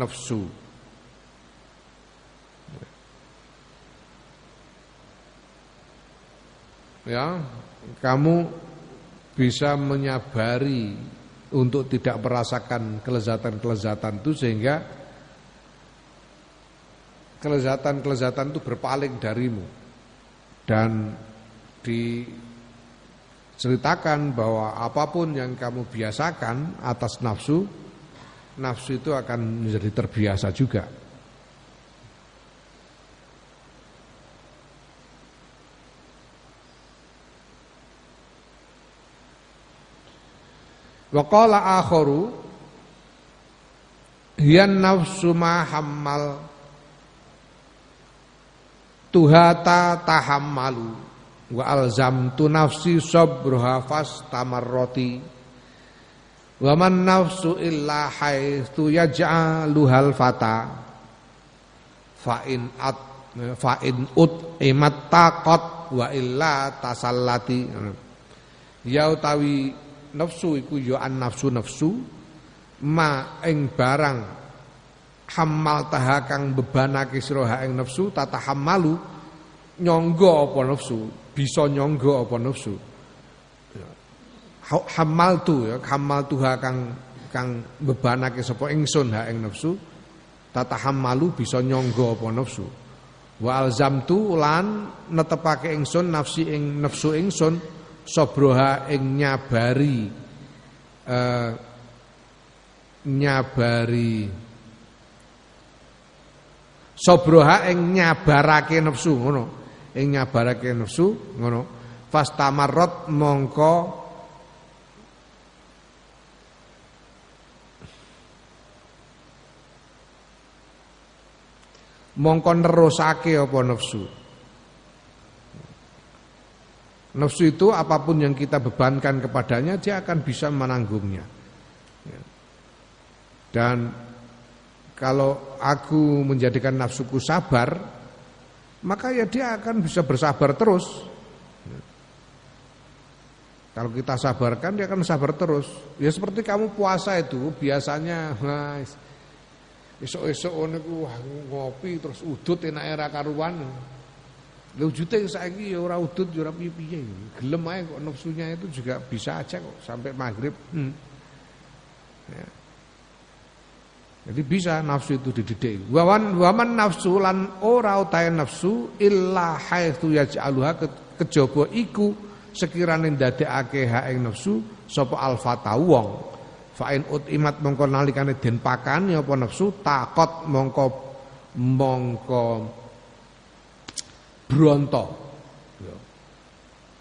Speaker 1: nafsu. Ya kamu bisa menyabari untuk tidak merasakan kelezatan-kelezatan itu sehingga kelezatan-kelezatan itu berpaling darimu. Dan di ceritakan bahwa apa pun yang kamu biasakan atas nafsu, nafsu itu akan menjadi terbiasa juga. Wa qala akharu hiyan nafsu ma hammal tuhata tahammalu wa alzamtu nafsi sabraha fastamarrati. Wa man nafsu illa haitsu yaj'aluhal fata. Fa in at fa in ut imat taqat wa illa tasallati. Ya utawi nafsu iku ya an nafsu nafsu ma ing barang hamal taha kang bebanake sira ing nafsu tatahammalu nyangga apa nafsu bisa nyonggo apa nafsu. Ya. Hamal tu ya, hamal tuha kang kang bebanake sapa ingsun ha ing nafsu. Tata hamalu bisa nyonggo apa nafsu. Wa alzamtu lan netepake ingsun nafsi ing nafsu ingsun sabroha ing nyabari uh, nyabari sabroha ing nyabarake nafsu ngono ing nyabarake nafsu ngono. Fastamarrat mongko mongko nerusake apa nafsu. Nafsu itu apa pun yang kita bebankan kepadanya dia akan bisa menanggungnya. Dan kalau aku menjadikan nafsuku sabar, maka ya dia akan bisa bersabar terus. Kalau kita sabarkan dia akan sabar terus. Ya seperti kamu puasa itu biasanya esok-esok niku ngopi terus udut enak era karuan. Lha ujute saiki ya ora udut ya ora piye-piye. Gelem ae kok nafsunya itu juga bisa aja kok sampai maghrib. Hmm. Ya. Jadi bisa nafsu itu dididik. Wawan waman nafsu lan ora utahe nafsu illa haitsu yaj'aluha kejaba iku sekirane ndadekake ha ing nafsu sapa alfata wong. Fa in utimat mongko nalikane den pakani apa nafsu takot mongko mongko bronto. Ya.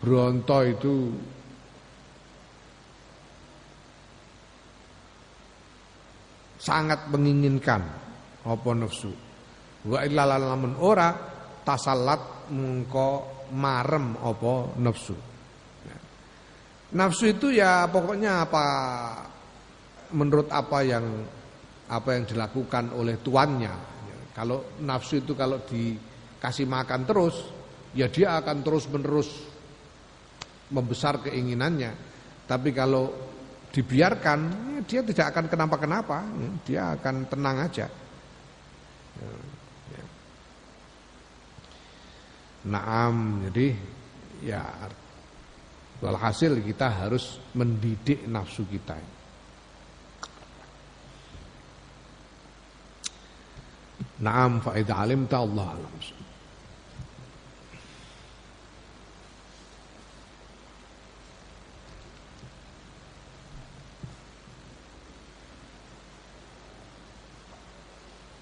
Speaker 1: Bronto itu sangat menginginkan. Apa nafsu? Wa illa lamun ora tasallat mengko marem apa nafsu. Nafsu itu ya pokoknya apa menurut apa yang apa yang dilakukan oleh tuannya. Kalau nafsu itu kalau dikasih makan terus ya dia akan terus menerus membesar keinginannya. Tapi kalau dibiarkan ya dia tidak akan kenapa-kenapa ya, dia akan tenang aja. Ya. Naam jadi ya walhasil kita harus mendidik nafsu kita. Naam fa idza alimta Allah alam